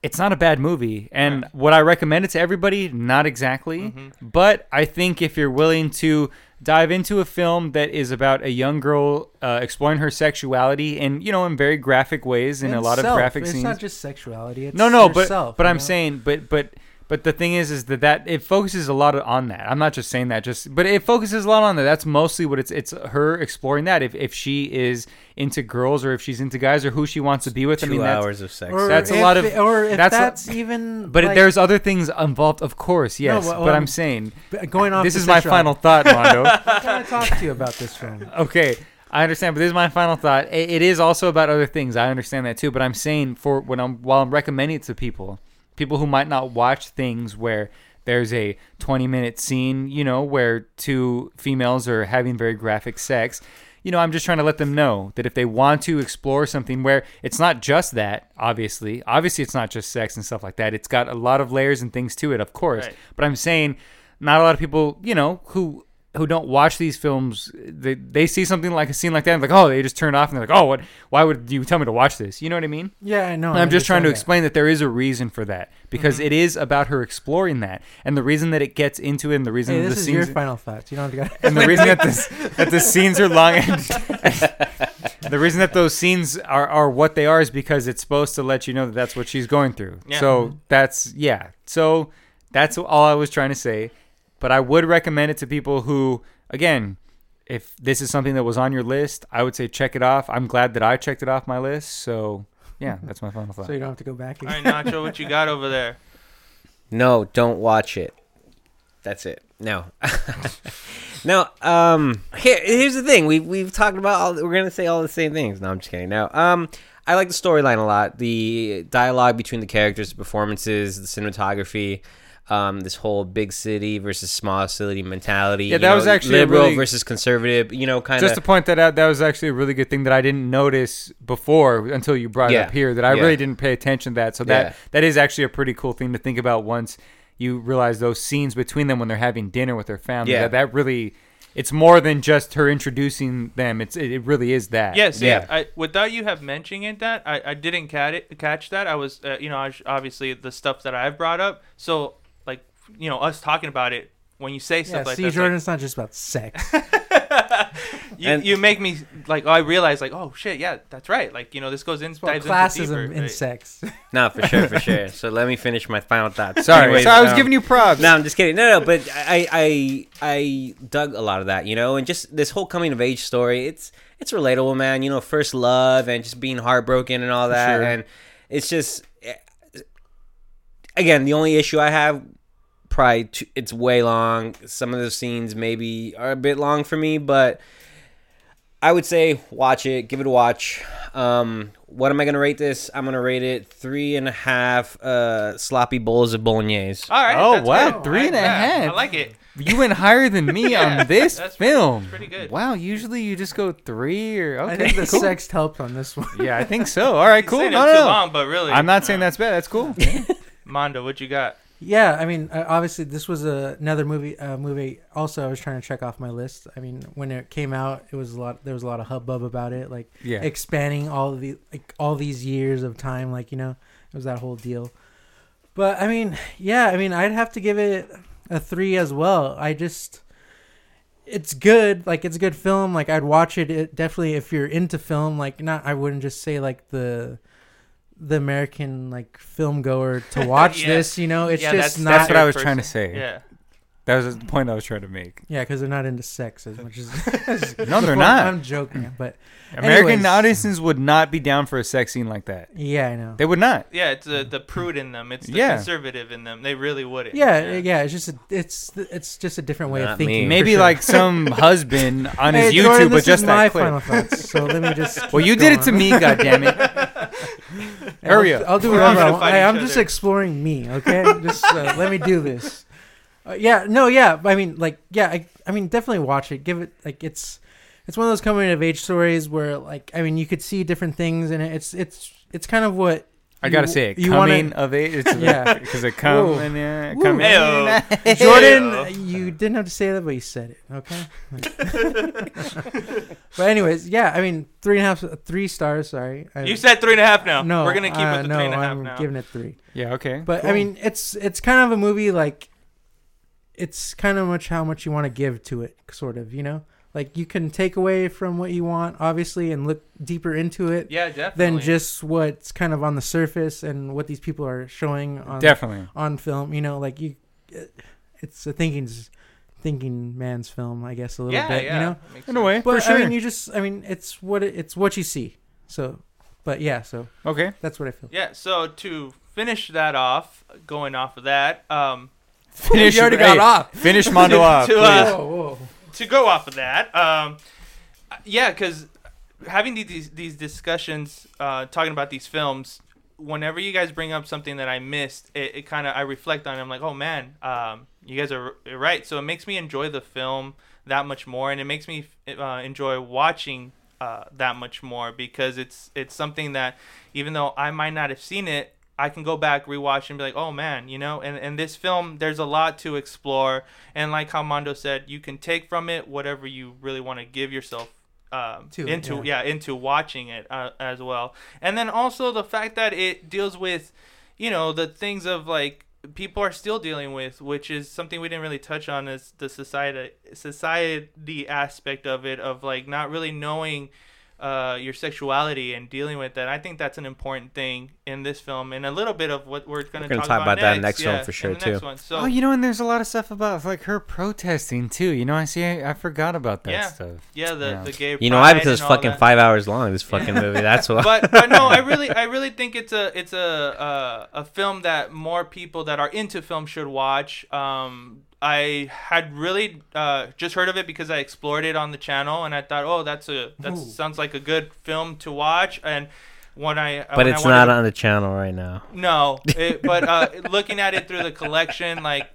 It's not a bad movie, and would I recommend it to everybody? Not exactly, Mm-hmm. but I think if you're willing to dive into a film that is about a young girl uh, exploring her sexuality in you know in very graphic ways in a And lot of self. graphic it's scenes, not just sexuality. It's no, no, but but I'm know? saying, but but but the thing is, is that that it focuses a lot on that. I'm not just saying that, just but it focuses a lot on that. That's mostly what it's it's her exploring that. If if she is into girls or if she's into guys or who she wants to be with. I Two mean, that's, hours of sex. Or That's a lot of- it- or if that's that's, a- even. But like, there's other things involved, of course, yes. but- but I'm um, saying going off. this is my sexuality. final thought, [LAUGHS] Mondo. I'm trying to talk to you about this film. okay i understand but this is my final thought it, it is also about other things i understand that too but i'm saying for when i'm while i'm recommending it to people people who might not watch things where there's a 20 minute scene you know where two females are having very graphic sex you know i'm just trying to let them know that if they want to explore something where it's not just that obviously obviously it's not just sex and stuff like that it's got a lot of layers and things to it of course Right. but i'm saying not a lot of people you know who who don't watch these films, they, they see something like a scene like that, and like, oh, they just turn off, and they're like, oh, what? Why would you tell me to watch this? You know what I mean? Yeah, I know. And I I'm just trying to understand explain that there is a reason for that because mm-hmm. it is about her exploring that, and the reason that it gets into it, and the reason Hey, that this the is scenes, your final thoughts. You don't have to go. [LAUGHS] and the reason that this that the scenes are long, and, [LAUGHS] the reason that those scenes are are what they are is because it's supposed to let you know that that's what she's going through. Yeah. So that's yeah. So that's all I was trying to say. But I would recommend it to people who, again, if this is something that was on your list, I would say check it off. I'm glad that I checked it off my list. So yeah, that's my final thought. so you don't have to go back. All Again. right, Nacho, what you got over there? [LAUGHS] No, don't watch it. That's it. No. [LAUGHS] no, um here here's the thing. We've we've talked about all we're going to say all the same things. No, I'm just kidding. No. Um I like the storyline a lot. The dialogue between the characters, the performances, the cinematography, um, this whole big city versus small city mentality. Yeah, you that was actually liberal really- versus conservative. You know, kind of Just to point that out, that was actually a really good thing that I didn't notice before until you brought it up here. That I Yeah. really didn't pay attention to that. So that Yeah. that is actually a pretty cool thing to think about once you realize those scenes between them when they're having dinner with their family. Yeah. That, that really it's more than just her introducing them. It's it, it really is that. Yes, yeah. Yeah. I, without you have mentioning it, that I, I didn't catch it, catch that. I was, uh, you know, I was- obviously the stuff that I've brought up. So, like, you know, us talking about it when you say Yeah, stuff like see, that, it's Jordan, like, it's not just about sex. [LAUGHS] you, And- you make me like, oh, I realize, like, oh shit, yeah, that's right. Like, you know, this goes in, It's about dives into classism deeper, in right? sex. [LAUGHS] No, for sure, for [LAUGHS] sure. So let me finish my final thoughts. Sorry, Anyways, so I was um, giving you props. No, I'm just kidding. No, no, but I, I, I dug a lot of that, you know, and just this whole coming of age story. It's, it's relatable, man. You know, first love and just being heartbroken and all that, sure. and it's just, eh, again, the only issue I have, probably too, it's way long. Some of the scenes maybe are a bit long for me, but I would say watch it, give it a watch. Um, what am I gonna rate this? I'm gonna rate it three and a half uh, sloppy bowls of bolognese. All right. Oh, wow, good. three and a Yeah, half. I like it. You went higher than me [LAUGHS] on this that's pretty- film. that's pretty good. Wow, usually you just go three or okay. I think the cool. sex helped on this one. Yeah, I think so. [LAUGHS] All right, cool. saying No, no, too no. long, but really, I'm not saying that's bad. That's cool. [LAUGHS] Mondo, what you got? Yeah, I mean, uh, obviously, this was a, another movie. Uh, movie. Also, I was trying to check off my list. I mean, when it came out, it was a lot. There was a lot of hubbub about it, like Yeah. expanding all the like all these years of time. Like you know, it was that whole deal. But I mean, yeah, I mean, I'd have to give it a three as well. I just, it's good. Like it's a good film. Like I'd watch it. It definitely, if you're into film, like not, I wouldn't just say like the. The American like film goer to [LAUGHS] watch Yeah. this, you know, it's Yeah, just that's- not That's what I was person. trying to say. Yeah. That was the point I was trying to make. Yeah, because they're not into sex as much as. [LAUGHS] [LAUGHS] No, they're Well, not. I'm joking, but American Anyways. audiences would not be down for a sex scene like that. yeah, I know. They would not. Yeah, it's the the prude in them. It's the Yeah. conservative in them. They really wouldn't. Yeah, yeah, it's just a, it's it's just a different way Not of thinking. me. Maybe sure. like some husband on his Hey, YouTube, Jordan, but this just is my that clip. final thoughts. So let me just. Well, keep you did it to going. me, goddammit. Hurry [LAUGHS] I'll. I'll do whatever. I want. Hey, I'm just other. exploring me. Okay, [LAUGHS] just uh, let me do this. Uh, yeah, no, yeah. I mean, like, yeah. I, I mean, definitely watch it. Give it like it's it's one of those coming of age stories where like I mean you could see different things in it. It's it's it's kind of what I gotta you- say it. you coming wanna- of age. It's [LAUGHS] Yeah. Because it come Whoa. and yeah, Woo. coming. Heyo. Jordan, Heyo. [LAUGHS] you didn't have to say that, but you said it. Okay. [LAUGHS] but anyways, yeah. I mean, three and a half, three stars. Sorry. I, You said three and a half now. no. We're gonna keep uh, with the no, three and a half I'm now. giving it three. Yeah. Okay. But I mean, it's it's kind of a movie like it's kind of much how much you want to give to it, sort of. You know, like you can take away from what you want, obviously, and look deeper into it yeah, definitely. than just what's kind of on the surface and what these people are showing on definitely. on film. You know, like you, it's a thinking thinking man's film, I guess, a little yeah, bit. yeah. You know, In a way, but for sure. I mean, you just, I mean, it's what it, it's what you see. So, but yeah, so okay. that's what I feel. Yeah. So to finish that off, going off of that, um, Finish. You already hey, got off. Finish Mondo [LAUGHS] off. To, uh, Whoa, whoa. To go off of that, um, yeah, because having these these discussions, uh, talking about these films, whenever you guys bring up something that I missed, it, it kind of I reflect on. it. I'm like, oh man, um, you guys are right. So it makes me enjoy the film that much more, and it makes me uh, enjoy watching uh, that much more because it's it's something that even though I might not have seen it. I can go back, rewatch, and be like, "Oh man, you know." And and this film, there's a lot to explore, and like how Mondo said, you can take from it whatever you really want to give yourself um, To into yeah. yeah. into watching it uh, as well and then also the fact that it deals with you know the things of like people are still dealing with which is something we didn't really touch on is the society society aspect of it of like not really knowing uh, your sexuality and dealing with that. I think that's an important thing in this film, and a little bit of what we're going to talk, talk about that next. next film for sure, in the next too. So, oh, you know, and there's a lot of stuff about like her protesting too. You know, I see. I, I forgot about that Yeah. stuff. yeah, the Yeah. the gay. You know why? Because it's fucking that. five hours long. This fucking movie. That's [LAUGHS] why. but but no, I really [LAUGHS] I really think it's a it's a uh, a film that more people that are into film should watch. Um, I had really uh, just heard of it because I explored it on the channel, and I thought, oh, that's a that Ooh. sounds like a good film to watch. And when I but when it's wanted not to- on the channel right now. no, it, [LAUGHS] but uh, looking at it through the collection, like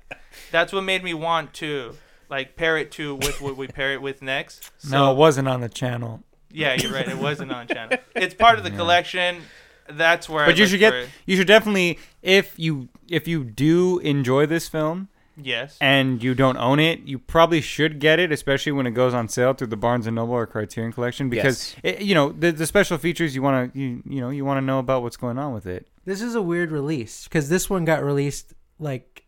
that's what made me want to like pair it to with what we pair it with next. no, it wasn't on the channel. Yeah, you're right. It wasn't on channel. It's part of the [LAUGHS] collection. That's where. I But you should get. it. You should definitely, if you if you do enjoy this film, Yes. and you don't own it, you probably should get it, especially when it goes on sale through the Barnes and Noble or Criterion Collection, because it, you know the, the special features you want to you you know you want to know about what's going on with it. This is a weird release because this one got released like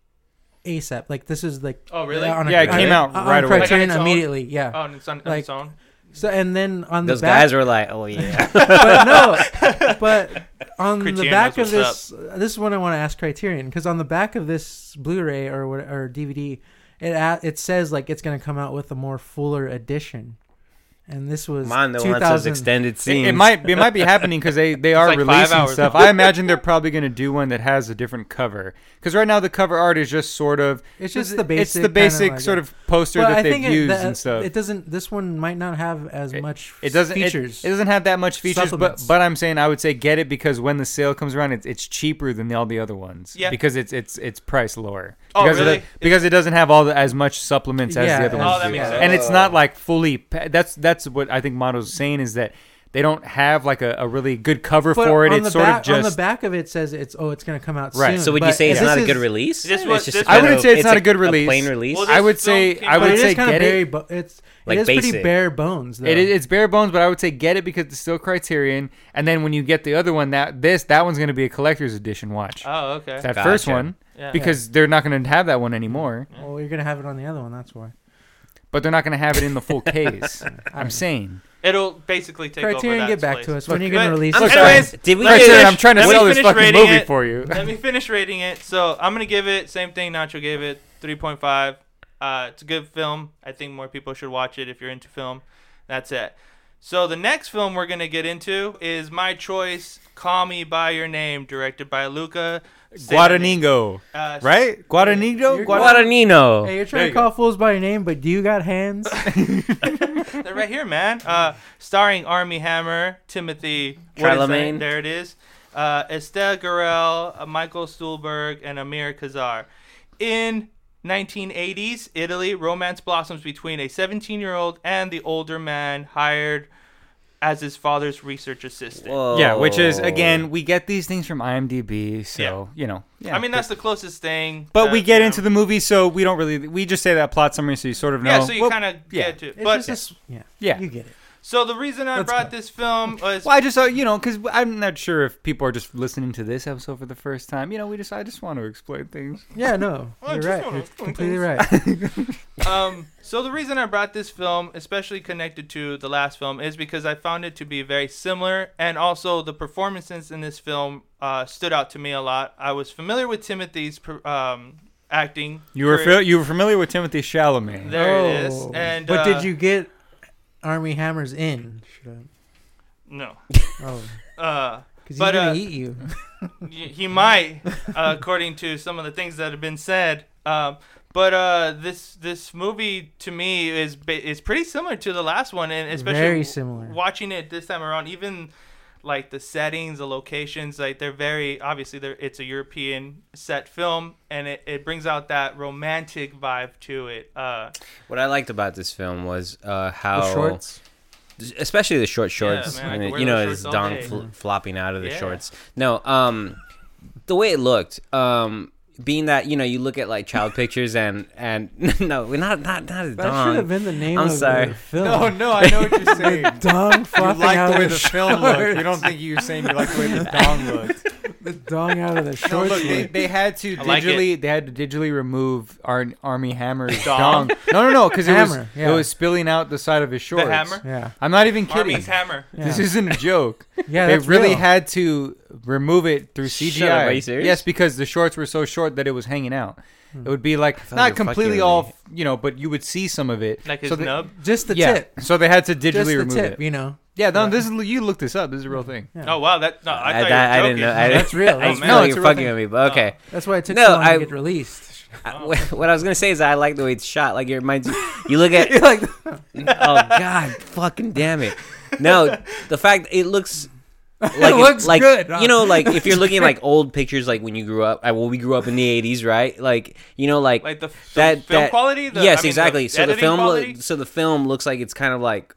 ASAP. Like this is like Oh, really? on a- Yeah, it on- came out on right away. Criterion Like on own? immediately. Yeah. Oh, and it's on, on Like- its own. So and then on Those the back, guys were like, "Oh yeah." [LAUGHS] but no, [LAUGHS] but on the back of this, uh, this is what I want to ask Criterion because on the back of this Blu-ray or or DVD, it it says like it's gonna come out with a more fuller edition, and this was Mine the one that says 2000 extended It, scenes. it might it might be happening because they, they are like releasing stuff. I imagine they're probably going to do one that has a different cover because right now the cover art is just sort of It's just the basic It's basic. the kinda basic like sort of poster But that I they've think it, used that- and stuff. It doesn't. This one might not have as It- much It doesn't features. It, doesn't have that much features, but but I'm saying I would say get it because when the sale comes around, it's it's cheaper than all the other ones. Yeah. Because it's it's it's price lower. Oh, because really? Of the, because it doesn't have all the, as much supplements as Yeah, the other ones. oh, ones that do. makes sense. And it's not like fully. That's That's that's what I think Mondo's saying is that they don't have like a, a really good cover But for it. on It's the sort back, of just on the back of it says it's oh it's gonna come out Right. soon. so would you but say it's this not a is- good release? This It's was- just this I wouldn't say it's not a good A release. plain release. Well, I this would say came I out- But would it say is kind of get very. it. Bo- it's Like it is pretty basic. bare bones. Though. It, is- it's bare bones, but I would say get it because it's still Criterion. And then when you get the other one, that this that one's going to be a collector's edition. Watch Oh, okay. that first Gotcha. one Yeah. because they're not going to have that one anymore. Well, you're gonna have it on the other one. That's why. But they're not going to have it in the full [LAUGHS] case. I'm saying. It'll basically take over Criterion, that get back place. to us. When are you gonna release I'm- it? anyways, Did we let me get- Criterion, finish- I'm trying to sell this fucking movie it. for you. Let me finish rating it. So I'm gonna give it same thing. Nacho gave it 3.5. Uh, it's a good film. I think more people should watch it if you're into film. That's it. So the next film we're gonna get into is my choice, "Call Me by Your Name," directed by Luca Guadagnino, Uh, right? Guadagnino. You're- Guadagnino. Hey, you're trying you to call fools by your name, but do you got hands? [LAUGHS] They're right here, man. Uh, starring Armie Hammer, Timothy what is that? Chalamet. There it is. Uh, Estelle Garrel, uh, Michael Stuhlbarg, and Amir Casar. In 1980s Italy, romance blossoms between a 17-year-old and the older man hired as his father's research assistant. Whoa. Yeah, which is again, we get these things from IMDb, so Yeah. you know. Yeah, I mean, that's the closest thing. But that, we get you into the movie, so we don't really. We just say that plot summary, so you sort of know. yeah, so you Well, kind of yeah. get to it. It's But just a s- yeah, Yeah. you get it. So the reason I Let's brought go. this film was Well, I just, uh, you know, because I'm not sure if people are just listening to this episode for the first time. You know, we just, I just want to explain things. Yeah, no, [LAUGHS] I you're just right. wanna You're explain completely things. right. [LAUGHS] um, so the reason I brought this film, especially connected to the last film, is because I found it to be very similar, and also the performances in this film uh, stood out to me a lot. I was familiar with Timothy's per- um, acting. You were, career. fa- you were familiar with Timothy Chalamet. There it is. Oh. And but uh, did you get Armie Hammers in? Should No. I- [LAUGHS] Oh, Uh, because he's But, gonna uh, eat you. [LAUGHS] he might, uh, according to some of the things that have been said. Um, but uh, this this movie to me is is pretty similar to the last one, and especially Very similar. watching it this time around, even like the settings, the locations, like they're very obviously they're it's a European set film, and it, it brings out that romantic vibe to it. Uh, What I liked about this film was uh, how, The shorts. especially the short shorts. man, I I mean, you know, shorts his dong fl- flopping out of the Yeah. shorts. No, um, the way it looked, um, being that you know you look at like child pictures and and [LAUGHS] no, not not not his That should have been the name I'm of sorry. the film. No, no, I know what you're [LAUGHS] saying. Dong flopping out of the, film looked. You don't think you were saying you like the way the dong [LAUGHS] looked. the dong out of the No, shorts. look, they, they had to I like digitally, they had to digitally remove our Armie Hammer's Dong? dong. No, no, no, because it was yeah. it was spilling out the side of his shorts. the hammer, yeah, I'm not even kidding. Army's hammer. yeah. This isn't a joke. Yeah, they that's really real. had to remove it through Shut CGI. up, are you serious? Yes, because the shorts were so short that it was hanging out. Hmm. It would be like not completely fucking all, you know, but you would see some of it. Like his so they- nub. just the yeah. tip. So they had to Just digitally the remove tip. it. You know. Yeah, no, this is you looked this up. This is a real thing. Yeah. Oh wow, that no, I, I, thought that, I didn't know. I, That's real. I That's know. No, it's you're fucking thing. with me, but okay. That's why it took No, so long I- to get released. I- [LAUGHS] what I was gonna say is I like the way it's shot. Like it reminds you. You look at. [LAUGHS] You're like, [LAUGHS] oh God, fucking damn it! No, the fact it looks. [LAUGHS] Like looks like good, huh? you know, like if you're looking at like [LAUGHS] old pictures, like when you grew up, uh, well, we grew up in the '80s, right? Like you know, like, Like the, the that film that quality. The, yes, I mean, exactly. so the film, lo- so the film looks like it's kind of like,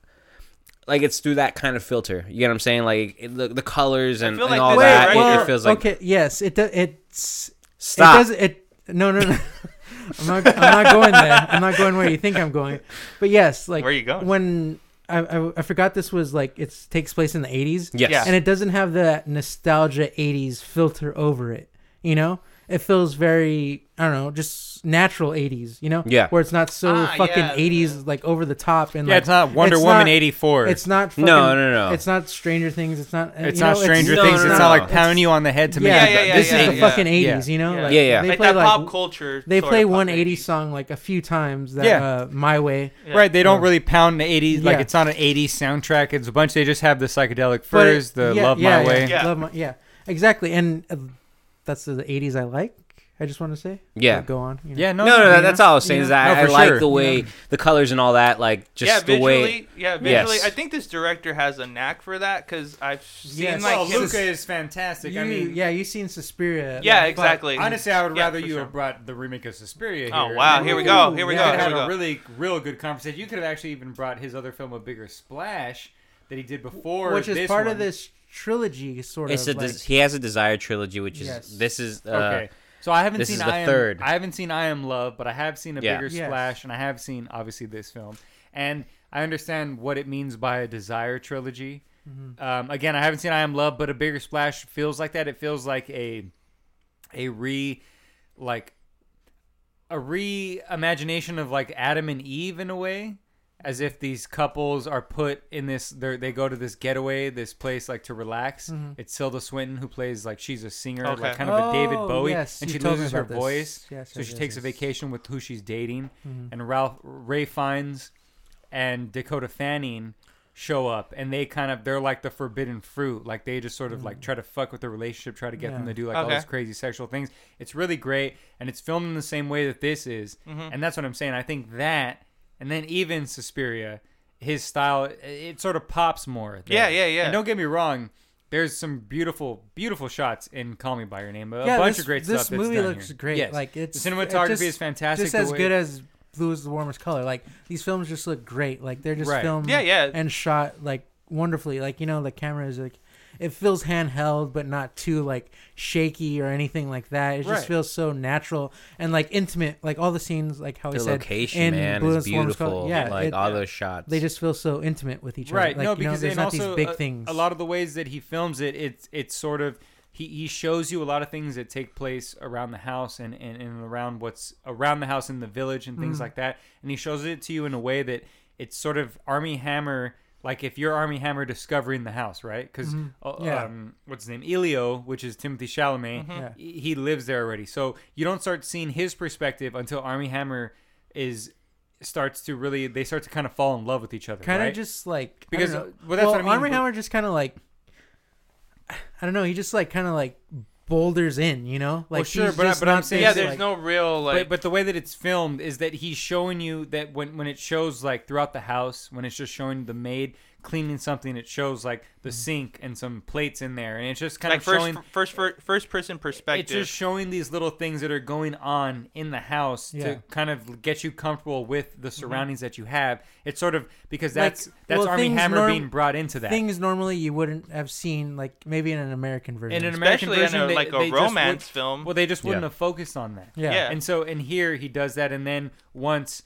like it's through that kind of filter. You get what I'm saying? Like it, the, the colors and, feel and all this- that. right? it- Well, it, feels like okay, yes, it do, it's stop. It does it. No, no, no. [LAUGHS] I'm not. I'm not going there. I'm not going where you think I'm going. But yes, like Where you going? when I, I I forgot this was like it takes place in the 80s. Yes. Yeah. and it doesn't have that nostalgia 80s filter over it you know it feels very i don't know just natural 80s you know Yeah. where it's not so Ah, fucking yeah. 80s like over the top and Yeah, like, it's not Wonder it's Woman not- '84. it's not fucking, No, no, no. it's not stranger things it's not It's you not know, Stranger No, Things. no, it's no, not no. like pounding you on the head to make yeah, you. yeah, yeah, this yeah, is the yeah. fucking 80s Yeah. you know Yeah. like Yeah, yeah. they like play that like pop culture. they play of pop one 80s song like a few times that Yeah. uh, my way Right, they don't really pound the 80s. Like it's not an 80s soundtrack. It's a bunch. They just have the psychedelic furs, the Love My Way. Yeah. Love my yeah exactly and uh, that's the 80s i like i just want to say Yeah. But go on you know. Yeah, no, No, no, no, that, that's know? all I was saying. You Is that No, I like sure. the way Yeah. the colors and all that, like just yeah, the way. visually, yeah, visually. Yes. I think this director has a knack for that because I've seen Yes. like well, him. Luca is fantastic. You, I mean, yeah, you've seen Suspiria. Yeah, like, exactly. honestly, I would rather for you sure. have brought the remake of Suspiria. Here. Oh wow, here we go, here we Ooh, go, We here have we had a go. really, real good conversation. You could have actually even brought his other film, A Bigger Splash, that he did before. which is this part one. of this trilogy, sort It's a of. des- like, he has a Desire trilogy, which is Yes. this is uh, Okay. So I haven't this seen is the I am, third. I haven't seen I Am Love, but I have seen a Yeah. bigger Yes. splash, and I have seen obviously this film, and I understand what it means by a desire trilogy. Mm-hmm. Um, again, I haven't seen I Am Love, but a bigger splash feels like that. It feels like a a re like a reimagination of like Adam and Eve in a way. As if these couples are put in this, they're- go to this getaway, this place like to relax. Mm-hmm. It's Tilda Swinton who plays like she's a singer, Okay. like kind of a David Oh, Bowie, yes, and she told me loses her this. voice. Yes, so yes, she yes, takes a vacation with who she's dating, Mhm. and Ralph Ray Fiennes and Dakota Fanning show up, and they kind of they're like the forbidden fruit. Like they just sort of like try to fuck with the relationship, try to get them Mm. To do like all Okay. these crazy sexual things. It's really great, and it's filmed in the same way that this is, Mm-hmm. and that's what I'm saying. I think that, and then even Suspiria, his style, it- it sort of pops more. there. Yeah, yeah, yeah. And don't get me wrong. There's some beautiful, beautiful shots in "Call Me by Your Name," a yeah, bunch this, of great this stuff. that's movie done looks here. great. Yes. Like it's the cinematography it just, is fantastic. just as way- good as Blue is the warmest color. Like these films just look great. Like they're just Right. filmed Yeah, yeah. and shot like wonderfully. Like you know the camera is like it feels handheld but not too like shaky or anything like that. It just Right. feels so natural and like intimate. Like all the scenes, like how the I said, location, in man, Blue is is the warmest color- beautiful. Yeah, like it- all those shots. they just feel so intimate with each other. right Like, no you know, because there's and not also these big a, things. a lot of the ways that he films it it's it's sort of he, he shows you a lot of things that take place around the house and, and, and around what's around the house in the village and Mm. things like that and he shows it to you in a way that it's sort of armie hammer like if you're armie hammer discovering the house right because Mm-hmm. Yeah. um, what's his name elio which is timothy chalamet Yeah. he lives there already so you don't start seeing his perspective until armie hammer is starts to really they start to kind of fall in love with each other kind of right? just like Because, I uh, don't know. well, that's what I mean, but- Hammer just kind of like [SIGHS] I don't know. He just like kind of like boulders in, you know. Like sure, he's but I- just but I'm saying- yeah, there's like- no real like. but, but the way that it's filmed is that he's showing you that when, when it shows like throughout the house when it's just showing the maid cleaning something it shows like the Mm-hmm. sink and some plates in there and it's just kind like of first, showing first, first, first person perspective. it's just showing these little things that are going on in the house Yeah. Mm-hmm. to kind of get you comfortable with the surroundings that you have it's sort of because Like, that's that's well, armie hammer norm- being brought into that things normally you wouldn't have seen, like maybe in an American version. in an American especially version in a, they- like a romance film. well they just wouldn't Yeah. have focused on that yeah. Yeah. And so in here he does that, and then once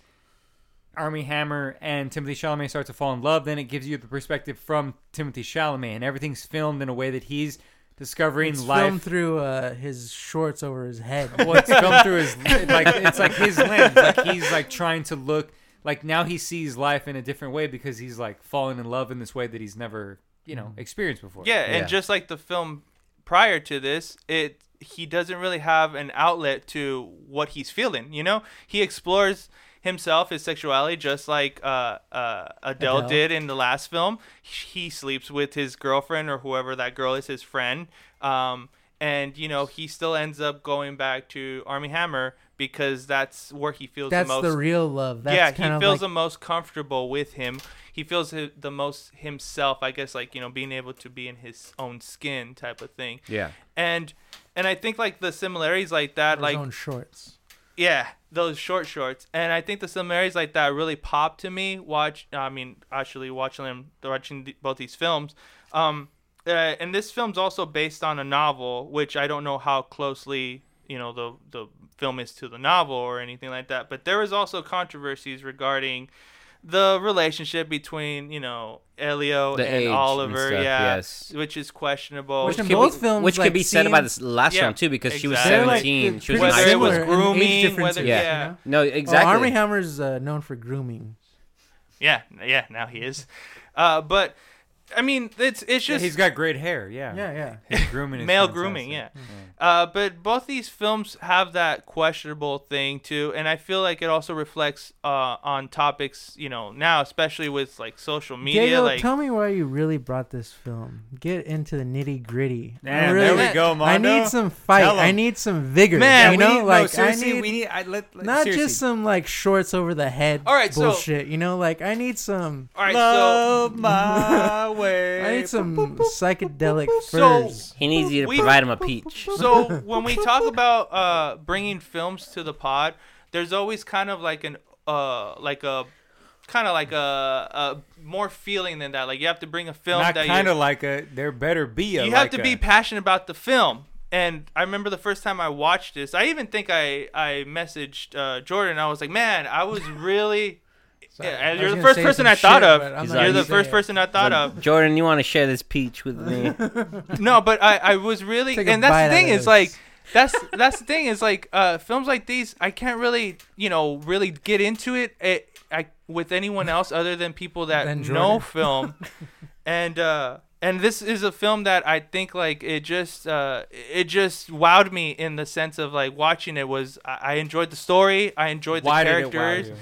Armie Hammer and Timothy Chalamet start to fall in love, then it gives you the perspective from Timothy Chalamet, and everything's filmed in a way that he's discovering It's life. filmed through uh, his shorts over his head. [LAUGHS] well, it's filmed through his [LAUGHS] like it's like his lens, like he's like trying to look like now he sees life in a different way because he's like falling in love in this way that he's never you know experienced before. yeah, and Yeah. just like the film prior to this, it he doesn't really have an outlet to what he's feeling. You know, he explores himself, his sexuality, just like uh, uh, Adele, Adele. did in the last film. He sleeps with his girlfriend or whoever that girl is, his friend. Um, and you know, he still ends up going back to Armie Hammer because that's where he feels That's the most the real love. That's yeah, kind he of feels like, the most comfortable with him. He feels the most himself, I guess, like you know, being able to be in his own skin, type of thing. yeah. And and I think like the similarities like that, his like own shorts. yeah, those short shorts, and I think the similarities like that really pop to me. Watch, I mean, actually watching them, watching both these films. Um, uh, and this film's also based on a novel, which I don't know how closely you know the the film is to the novel or anything like that. But there was also controversies regarding the relationship between you know Elio The and age and Oliver, stuff, yeah, yes. which is questionable. Which in could both be, films, which like, could be said about this last Yeah, film too, because she was exactly. They're, like, seventeen. she was pretty high Whether it was similar in age grooming, whether Yeah. yeah, you know? No, Well, exactly. Armie Hammer's uh, known for grooming. yeah, yeah. Now he is, uh, but I mean, it's it's Yeah, just he's got great hair. Yeah. Yeah, yeah. His grooming male fantastic. grooming, yeah. Uh, but both these films have that questionable thing too, and I feel like it also reflects uh, on topics, you know, now especially with like social media. Diego, like, tell me why you really brought this film. Get into the nitty gritty. Man, really, there we go, Mondo. I need some fight. I need some vigor. Man, you we know, need, like no, seriously, I need we need. I, let, let- not seriously. just some like shorts over the head. All right, so- bullshit. you know, like I need some. all right, so Love my way. [LAUGHS] I need some psychedelic So- furs. He needs you to We- provide him a peach. so when we talk about uh, bringing films to the pod, there's always kind of like an uh, like a kind of like a, a more feeling than that. Like you have to bring a film Not that kind of like a. There better be a. you have like to a- be passionate about the film. And I remember the first time I watched this, I even think I I messaged uh, Jordan. I was like, "Man, I was really." Sorry, Yeah, you're the first person I thought shit, of. but I'm He's not like- You're the gonna first it. person I thought of. Jordan, you want to share this peach with me? [LAUGHS] No, but I, I was really, Take and that's the thing out is like, that's that's the thing is like, uh, films like these, I can't really, you know, really get into it, it I with anyone else other than people that know [LAUGHS] film, and uh, and this is a film that I think like it just uh, it just wowed me in the sense of like watching it was I, I enjoyed the story, I enjoyed the Why did it wow characters you?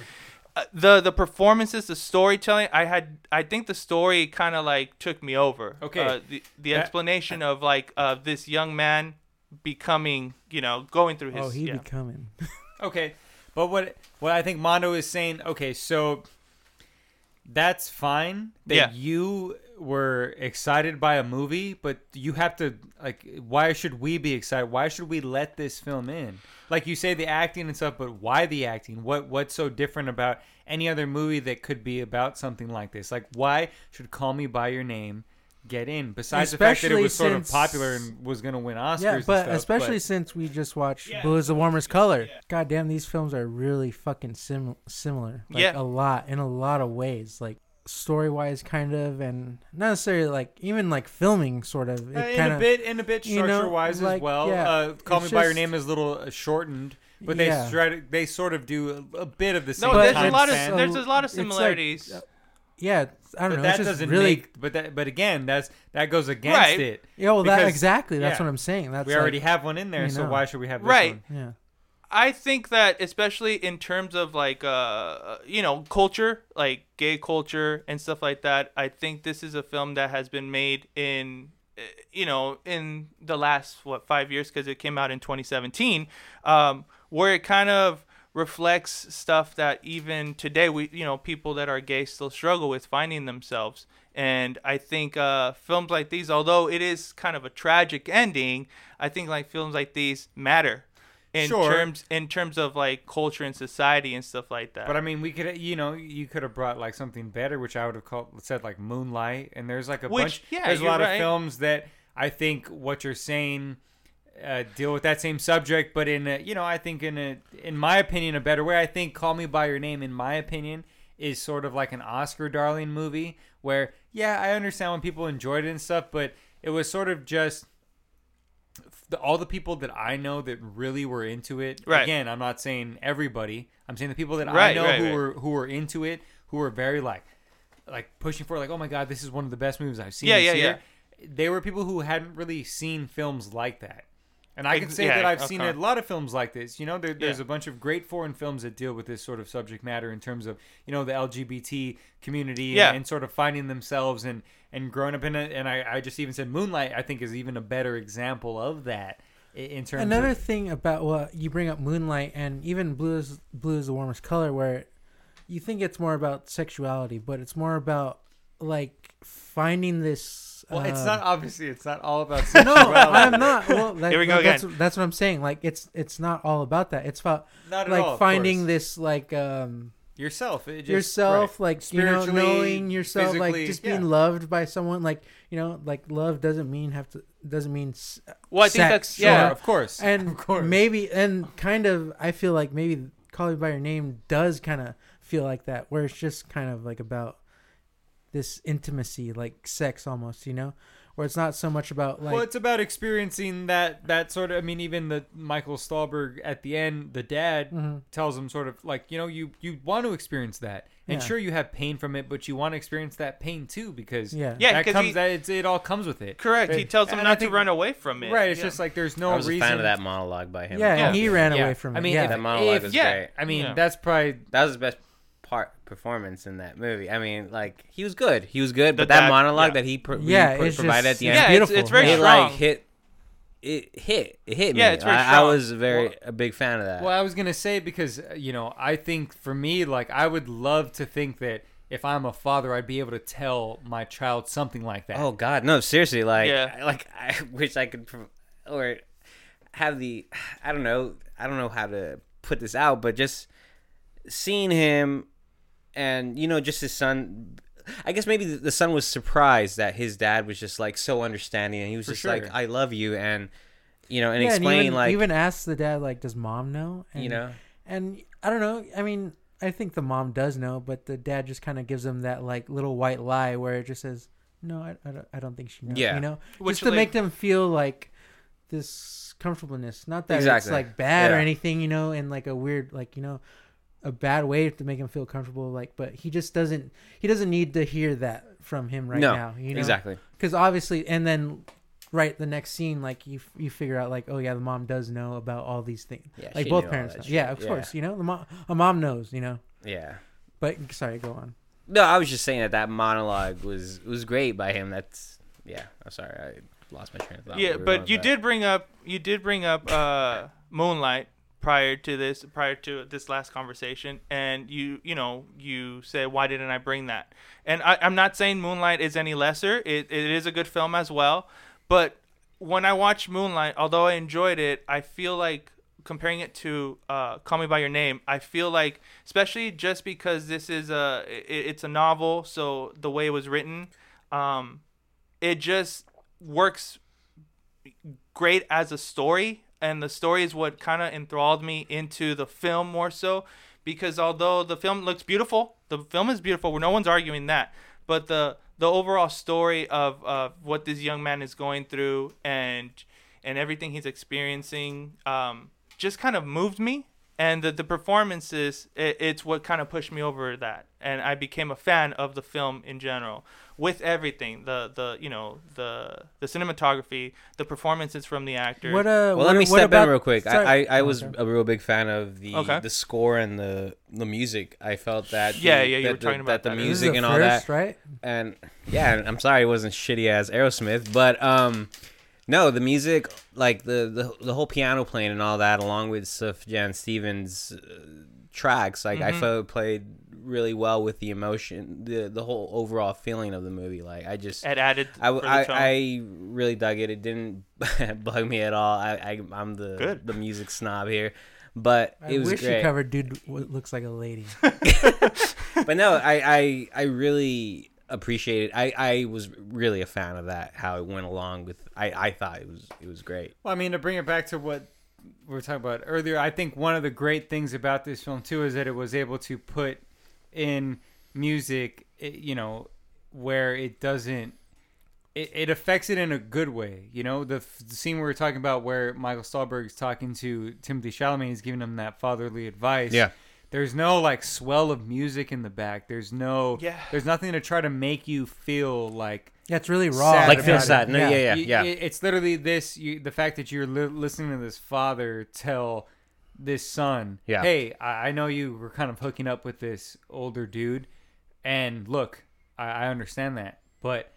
Uh, the the performances, the storytelling, I had I think the story kind of like took me over. Okay. Uh, the the That- explanation of like uh, this young man becoming, you know, going through his Oh, he yeah. be coming. [LAUGHS] Okay, but what what I think Mondo is saying. Okay, so that's fine that Yeah. you were excited by a movie, but you have to like. Why should we be excited? Why should we let this film in? Like you say, the acting and stuff, but why the acting? What what's so different about any other movie that could be about something like this? Like, why should Call Me by Your Name? Get in. Besides the fact that it Especially was sort of popular and was going to win Oscars, yeah, and but stuff, especially since we just watched Blue is the Warmest Color. God damn, these films are really fucking sim- similar. Like, Yeah. a lot in a lot of ways. Like story wise, kind of, and not necessarily like even like filming, sort of. It Uh, in kind a bit, in a bit, you know, structure wise as well. yeah, uh, Call Me it's by Your Name is a little uh, shortened, but they Yeah. try to, they sort of do a, a bit of the same. No, there's a lot of span. there's a lot of It's like- similarities. yeah. I don't but know. that it's just doesn't really. make. But that, but again, that's that goes against Right. it. yeah, well, that exactly. That's yeah. what I'm saying. That's we already like, have one in there, you so why should we have this Right. one? Yeah. I think that especially in terms of like uh you know culture, like gay culture and stuff like that, I think this is a film that has been made in uh, you know in the last what 5 years? Cuz it came out in 2017 um where it kind of reflects stuff that even today we you know people that are gay still struggle with finding themselves. And i think uh, films like these although it is kind of a tragic ending i think like films like these matter in Sure. terms in terms of like culture and society and stuff like that But I mean, we could, you know, you could have brought like something better, which I would have called said like Moonlight, and there's like a Which, bunch. yeah, there's a lot right. of films that I think what you're saying uh, deal with that same subject, but in a, you know, I think in a, in my opinion, a better way. I think Call Me by Your Name, in my opinion, is sort of like an Oscar darling movie where, yeah, I understand when people enjoyed it and stuff, but it was sort of just the, all the people that I know that really were into it. Right. Again, I'm not saying everybody. I'm saying the people that I know right, who right. were who were into it, who were very like like pushing for like, oh my god, this is one of the best movies I've seen Yeah, this yeah, year. They were people who hadn't really seen films like that. And I can say yeah, that I've seen a lot of films like this. You know, there, there's Yeah. a bunch of great foreign films that deal with this sort of subject matter in terms of, you know, the LGBT community and, Yeah. and sort of finding themselves and, and growing up in it. And I, I just even said Moonlight, I think, is even a better example of that in terms Another of. thing about what you bring up Moonlight and even Blue is Blue is the warmest color, where you think it's more about sexuality, but it's more about like finding this. Well, it's uh, not obviously, it's not all about [LAUGHS] No. I'm not. Well, that, Here we go that's, again. That's what I'm saying. Like it's it's not all about that. It's about Not at like all, finding course. this like um yourself. It just, yourself, right. like you know, knowing yourself, like physically, just yeah. being loved by someone, like you know, like love doesn't mean have to doesn't mean s- Well, I think sex, that's you yeah. know? of course, and of course. maybe and kind of I feel like maybe Call Me by Your Name does kind of feel like that, where it's just kind of like about this intimacy, like sex almost, you know, where it's not so much about like well, it's about experiencing that that sort of. I mean, even the Michael Stuhlbarg at the end, the dad Mhm. tells him sort of like, you know, you you want to experience that, and Yeah. sure you have pain from it, but you want to experience that pain too because Yeah. Yeah, that 'cause comes he- that it's, it all comes with it. Correct. He tells him and I not to run away from it. Right. It's Yeah. just like there's no I was reason. a fan of that monologue by him. yeah, Yeah. he ran Yeah. away from it. I mean, yeah. if- that monologue if- was yeah. great. I mean, Yeah. that's probably That was the best part performance in that movie. I mean, like he was good. He was good, The but that dad- monologue yeah. that he pro- Yeah, he it's provided just- at the end, Yeah, it's, beautiful. it's very Yeah. it strong. like hit. It hit. It hit me. Yeah, it's very I, I strong. was very Well- a big fan of that. Well, I was gonna say because uh, you know I think for me, like I would love to think that if I'm a father, I'd be able to tell my child something like that. Oh God, no! Seriously, like, Yeah. I- like I [LAUGHS] wish I could, or have the, I don't know, I don't know how to put this out, but just seeing him, and you know, just his son. I guess maybe the the son was surprised that his dad was just like so understanding, and he was For just sure. like, "I love you," and you know, and yeah, explain and even, like, even asked the dad like, "Does mom know?" And, you know, and I don't know. I mean, I think the mom does know, but the dad just kind of gives them that like little white lie where it just says, "No, I, I, don't, I don't think she knows." Yeah. you know, Which, just to like- make them feel like this comfortableness. Not that Exactly. it's like bad or anything, you know, in like a weird like you know a bad way to make him feel comfortable. Like, but he just doesn't. He doesn't need to hear that from him right no, now. You know, exactly. because obviously, and then. Right, the next scene, like you, you figure out, like, oh yeah, the mom does know about all these things. Yeah, like both parents. that know. shit. Yeah, of Yeah. course. You know, the mom, a mom knows. You know, Yeah. but sorry, go on. No, I was just saying that that monologue was was great by him. That's yeah. I'm sorry, I lost my train of thought. yeah, We but you back. did bring up you did bring up uh, Moonlight prior to this prior to this last conversation, and you you know you say why didn't I bring that? And I, I'm not saying Moonlight is any lesser. It it is a good film as well, but when I watch Moonlight, although I enjoyed it, I feel like comparing it to uh, Call Me by Your Name, I feel like, especially just because this is a, it, it's a novel, so the way it was written, um, it just works great as a story, and the story is what kind of enthralled me into the film more so, because although the film looks beautiful, the film is beautiful. No one's arguing that, but the the overall story of uh, what this young man is going through and and everything he's experiencing um, just kind of moved me and the, the performances it, it's what kind of pushed me over that and i became a fan of the film in general with everything the the you know the the cinematography the performances from the actors What uh? Well, what, let me step about, in real quick. sorry. I, I, I Oh, was sorry. a real big fan of the Okay. the score and the the music. I felt that Yeah, the, yeah, you that were the, talking about that the that. This music the and all first, that. right? And yeah, I'm sorry it wasn't shitty as Aerosmith, but um, no, the music, like the the, the whole piano playing and all that, along with Sufjan Stevens' uh, tracks, like I Mhm. felt it played really well with the emotion, the the whole overall feeling of the movie. Like I just. it added I, I. I really dug it. It didn't [LAUGHS] bug me at all. I, I I'm the Good. the music snob here, but I it was wish great. you covered dude w- looks like a lady. [LAUGHS] but no, I, I I really appreciate it. I, I was really a fan of that. How it went along with. I, I thought it was it was great. Well, I mean, to bring it back to what we were talking about earlier, I think one of the great things about this film too is that it was able to put in music, eh, you know, where it doesn't. It, it affects it in a good way, you know. The, f- the scene we were talking about, where Michael Stuhlbarg is talking to Timothy Chalamet, he's giving him that fatherly advice. Yeah. There's no like swell of music in the back. There's no. Yeah. There's nothing to try to make you feel like Yeah, it's really raw. Sad Like about feel it. sad. No, yeah, yeah, you- yeah. it- it's literally this: you, the fact that you're li- listening to this father tell this son, Yeah. "Hey, I, I know you were kind of hooking up with this older dude, and look, I, I understand that, but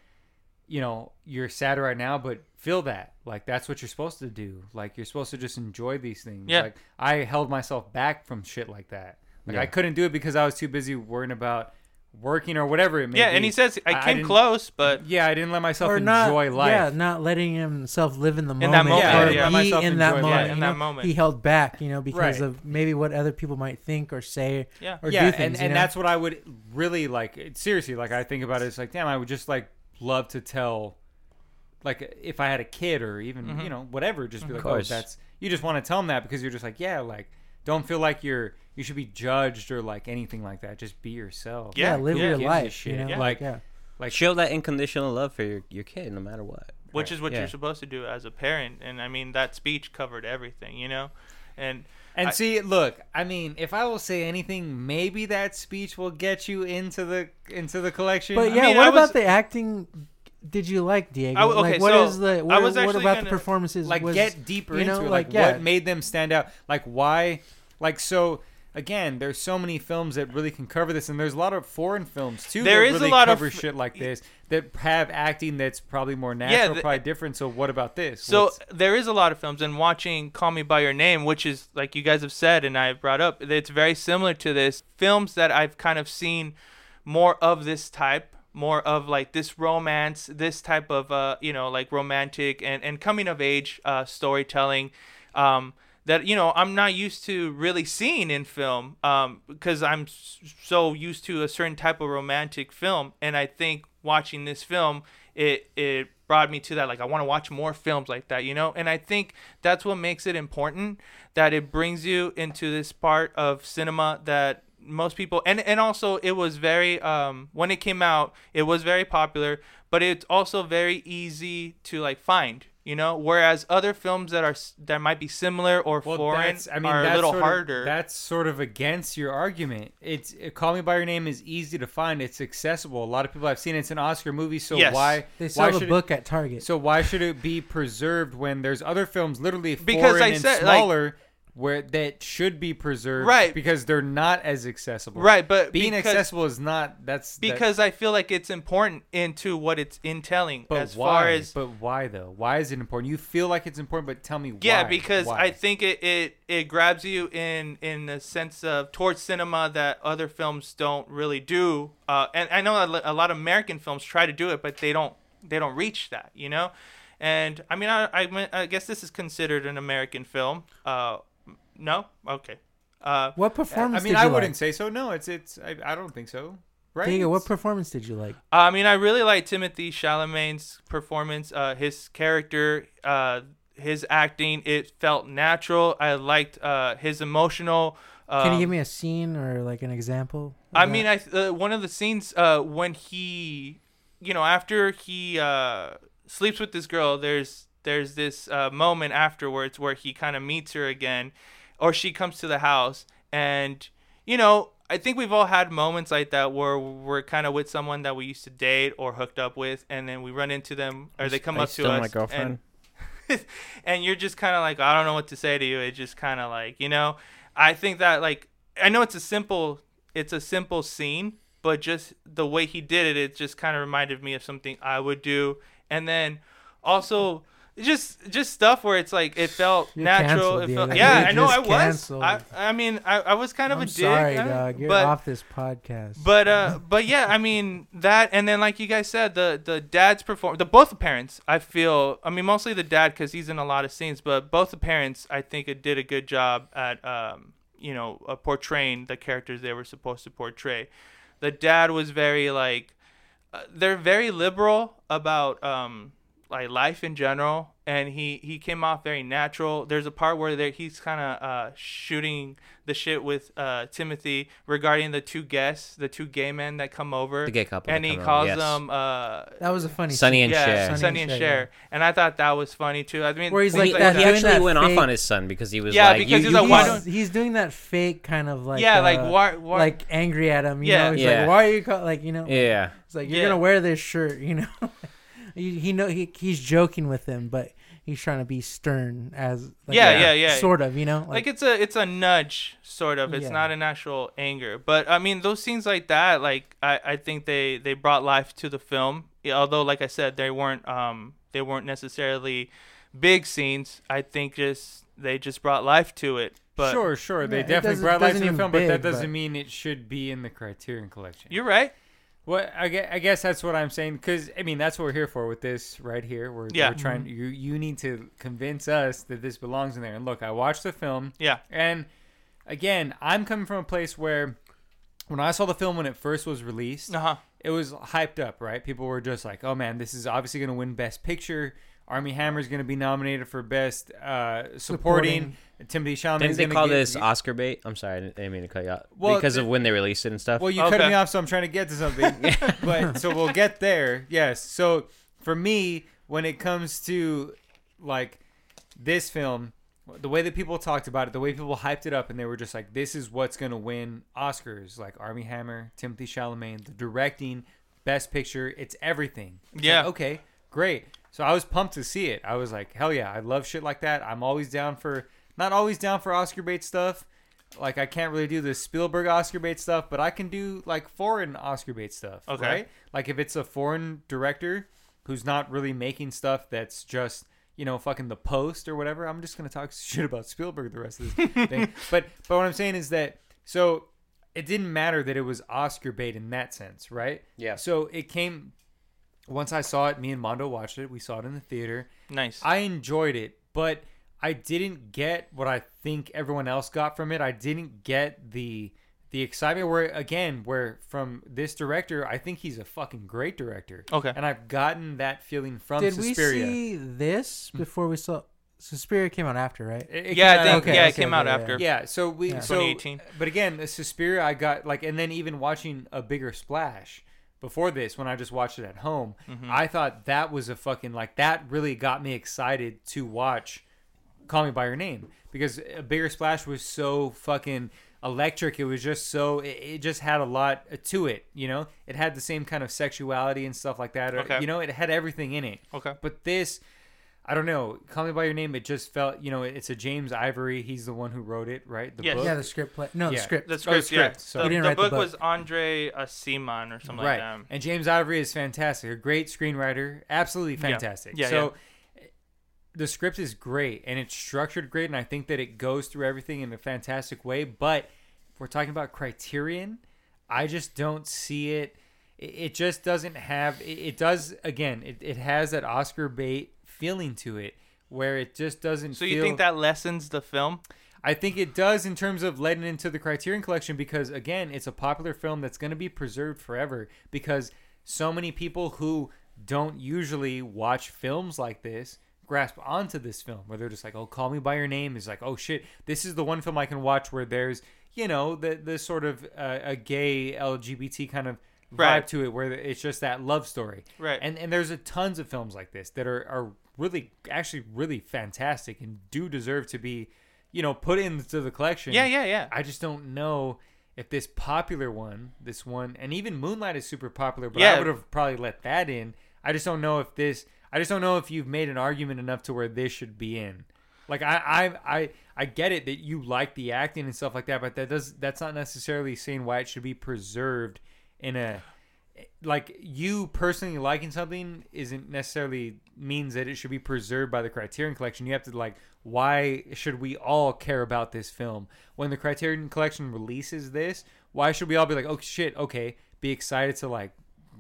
you know you're sad right now, but feel that like that's what you're supposed to do. Like you're supposed to just enjoy these things. Yeah. Like I held myself back from shit like that. Like Yeah. I couldn't do it because I was too busy worrying about working or whatever it may yeah, be. and he says I I- I came didn't- close, but yeah, I didn't let myself or enjoy not, life. yeah, not letting himself live in the moment, In that moment, Yeah, or didn't let be myself in that enjoy moment. life. you In that know? moment. he held back, you know, because Right. of maybe what other people might think or say yeah, or yeah, do things. and, you and know? that's what I would really like. it- Seriously, like I think about it, it's like, damn, I would just like love to tell, like if I had a kid or even Mm-hmm. you know whatever, just be like, oh, course. that's you just want to tell them that because you're just like, yeah, like don't feel like you're you should be judged or like anything like that. Just be yourself. yeah, Yeah, live yeah. your life. shit. You know, Yeah. like Like- yeah. Like Show that unconditional love for your, your kid, no matter what. which is what Yeah. you're supposed to do as a parent. And I mean, that speech covered everything, you know. And And I- see, look, I mean, if I will say anything, maybe that speech will get you into the into the collection. But I yeah, mean, what I about was- the acting? Did you like Diego? I w- okay, like, what so is the? I What, was what about gonna- the performances? like was, get deeper you know, into it. like, Like, yeah. what made them stand out? Like why? Like so. Again, there's so many films that really can cover this, and there's a lot of foreign films too. There that is a really lot of cover f- shit like this that have acting that's probably more natural, the- probably different. So what about this? So What's- there is a lot of films, and watching Call Me by Your Name, which is like you guys have said, and I brought up, it's very similar to this. Films that I've kind of seen more of this type, more of like this romance, this type of uh, you know, like romantic and and coming of age uh, storytelling. Um, that you know I'm not used to really seeing in film um, because I'm so used to a certain type of romantic film, and I think watching this film it it brought me to that like I want to watch more films like that, you know, and I think that's what makes it important that it brings you into this part of cinema that most people and and also it was very um when it came out it was very popular but it's also very easy to like find you know whereas other films that are that might be similar or Well, foreign that's, I mean, are a that's little sort of- harder that's sort of against your argument. It's uh, Call Me by Your Name is easy to find. It's accessible. A lot of people have seen it. It's an Oscar movie, so Yes. why They why sell the should it- book at Target. so why should it be preserved when there's other films literally Because foreign I and said, like- smaller where that should be preserved, Right. Because they're not as accessible, right but Being because, accessible is not that's that- because I feel like it's important into what it's intelling but as why? far as but why though? Why is it important? You feel like it's important, but tell me why. Yeah, because Why? I think it, it it grabs you in in the sense of towards cinema that other films don't really do. Uh, and I know a lot of American films try to do it, but they don't they don't reach that, you know. And I mean, I I, I guess this is considered an American film. Uh, no, okay. Uh, what performance? I mean, I wouldn't say so. No, it's it's. I, I don't think so. Right? Diego, what performance did you like? I mean, I really like Timothy Chalamet's performance. Uh, his character, uh, his acting, it felt natural. I liked uh, his emotional. Um, Can you give me a scene or like an example? I that? mean, I uh, one of the scenes uh, when he, you know, after he uh, sleeps with this girl, there's there's this uh, moment afterwards where he kind of meets her again, or she comes to the house, and you know, I think we've all had moments like that where we're kind of with someone that we used to date or hooked up with, and then we run into them, or they come I up to us, my girlfriend. and [LAUGHS] and you're just kind of like I don't know what to say to you. It's just kind of like you know. I think that like I know it's a simple it's a simple scene, but just the way he did it, it just kind of reminded me of something I would do. And then also just just stuff where it's like it felt You're natural. canceled, It felt, yeah, You're I know I was. canceled. I I mean I, I was kind of I'm a dick. sorry, uh, dog. You're but, off this podcast. but uh, but yeah, I mean that, and then like you guys said, the the dad's perform, the both the parents, I feel, I mean mostly the dad because he's in a lot of scenes, but both the parents, I think, it did a good job at um, you know, uh, portraying the characters they were supposed to portray. The dad was very like, uh, they're very liberal about um like life in general and he he came off very natural there's a part where there he's kind of uh shooting the shit with uh timothy regarding the two guests the two gay men that come over The gay couple and he come over, calls yes. them uh that was a funny. sunny scene. and yeah, Cher. Sonny, Sonny and and Cher, Cher, and I thought that was funny too. I mean, Where he's things like Well, that- he actually that went off on his son because he was Yeah, like, because you, he's you like, why he's- He's, he's doing that fake kind of like yeah, uh, like why, why like angry at him. You Yeah. know, he's Yeah. like, why are you call-? like you know? yeah. It's like you're Yeah. gonna wear this shirt. You know, [LAUGHS] he, he know he, he's joking with him, but he's trying to be stern as like, Yeah, uh, yeah, yeah. sort of. You know, like it's a it's a nudge sort of it's Yeah. not an actual anger but i mean those scenes like that like i i think they they brought life to the film although like i said they weren't um they weren't necessarily big scenes i think just they just brought life to it but sure, sure. They Yeah, definitely brought life to the even film, but that doesn't but- mean it should be in the Criterion Collection. you're right Well, I guess, I guess that's what I'm saying because I mean that's what we're here for with this right here. We're, Yeah. we're trying. You you need to convince us that this belongs in there. And look, I watched the film, Yeah. and again, I'm coming from a place where when I saw the film when it first was released, Uh huh. it was hyped up, right? People were just like, "Oh man, this is obviously going to win Best Picture." Armie Hammer is going to be nominated for Best uh, supporting. Timothy Chalamet. Didn't they call get- this Oscar bait? I'm sorry, I didn't, I didn't mean to cut you off. Well, because the- of when they released it and stuff. Well, you Okay. cut me off, so I'm trying to get to something. [LAUGHS] [LAUGHS] but so we'll get there. Yes. So for me, when it comes to like this film, the way that people talked about it, the way people hyped it up, and they were just like, "This is what's gonna win Oscars." Like Armie Hammer, Timothy Chalamet, the directing, Best Picture, it's everything. It's Yeah. like, okay. Great. So I was pumped to see it. I was like, hell yeah, I love shit like that. I'm always down for not always down for Oscar bait stuff. Like I can't really do the Spielberg Oscar bait stuff, but I can do like foreign Oscar bait stuff. Okay. Right? Like if it's a foreign director who's not really making stuff that's just you know fucking the post or whatever, I'm just gonna talk [LAUGHS] shit about Spielberg the rest of this [LAUGHS] thing. But but what I'm saying is that so it didn't matter that it was Oscar bait in that sense, right? Yeah. So it came once I saw it. Me and Mondo watched it. We saw it in the theater. Nice. I enjoyed it, but I didn't get what I think everyone else got from it. I didn't get the the excitement where again, where from this director, I think he's a fucking great director. Okay. And I've gotten that feeling from Did Suspiria. we see this hmm. before we saw? Suspiria came out after, right? It- it yeah, came I think okay, yeah, it okay, came out yeah, yeah. after. Yeah, so we Yeah. so 2018. but again, the Suspiria I got like and then even watching a bigger splash before this when I just watched it at home, Mm-hmm. I thought that was a fucking like that really got me excited to watch Call Me by Your Name because a bigger splash was so fucking electric. It was just so it, it just had a lot to it, you know? It had the same kind of sexuality and stuff like that. or- Okay. You know, it had everything in it. Okay. But this, I don't know. Call Me by Your Name. It just felt, you know, it's a James Ivory. He's the one who wrote it, right? The Yes. book. Yeah, the script play. No, the script. The Oh, script, script. yeah. So- The, didn't the write the book, book. was Andre uh, Simon or something right. like that. And James Ivory is fantastic. A great screenwriter. Absolutely fantastic. Yeah, so the script is great and it's structured great, and I think that it goes through everything in a fantastic way. But if we're talking about Criterion, I just don't see it. It, it just doesn't have. It, it does again. It, it has that Oscar bait feeling to it, where it just doesn't. So you feel, think that lessens the film? I think it does in terms of letting into the Criterion Collection because again, it's a popular film that's going to be preserved forever because so many people who don't usually watch films like this grasp onto this film where they're just like, "Oh, Call Me by Your Name" is like, "Oh shit, this is the one film I can watch where there's, you know, the the sort of uh, a gay LGBT kind of vibe Right. to it where it's just that love story." Right. And and there's a tons of films like this that are are really actually really fantastic and do deserve to be you know, put into the collection. Yeah, yeah, yeah. I just don't know if this popular one, this one, and even Moonlight is super popular, but Yeah. I would have probably let that in. I just don't know if this. I just don't know if you've made an argument enough to where this should be in. Like I, I, I, I get it that you like the acting and stuff like that, but that does that's not necessarily saying why it should be preserved in a like you personally liking something isn't necessarily means that it should be preserved by the Criterion Collection. You have to like, why should we all care about this film when the Criterion Collection releases this? Why should we all be like, oh shit, okay, be excited to like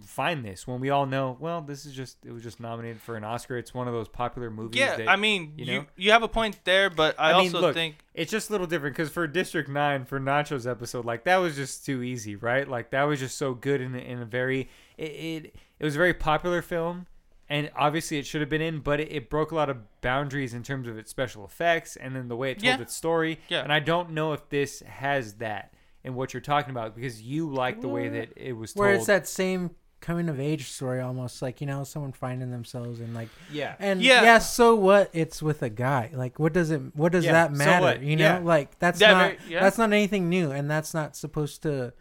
find this when we all know, well, this is just it was just nominated for an Oscar. It's one of those popular movies. Yeah, that, I mean, you you, know? you have a point there, but I, I mean, also look, think it's just a little different because for District Nine, for Nacho's episode, like that was just too easy, right? Like that was just so good in, a- in a very it, it it was a very popular film, and obviously it should have been in, but it, it broke a lot of boundaries in terms of its special effects and then the way it told Yeah. its story. Yeah. And I don't know if this has that in what you're talking about because you like the way that it was told. Where it's that same coming of age story, almost like you know someone finding themselves and like yeah. and Yeah. yeah. so what? It's with a guy. Like, what does it? What does Yeah, that matter? what? You know, Yeah. like that's Yeah, not very- yeah. that's not anything new, and that's not supposed to.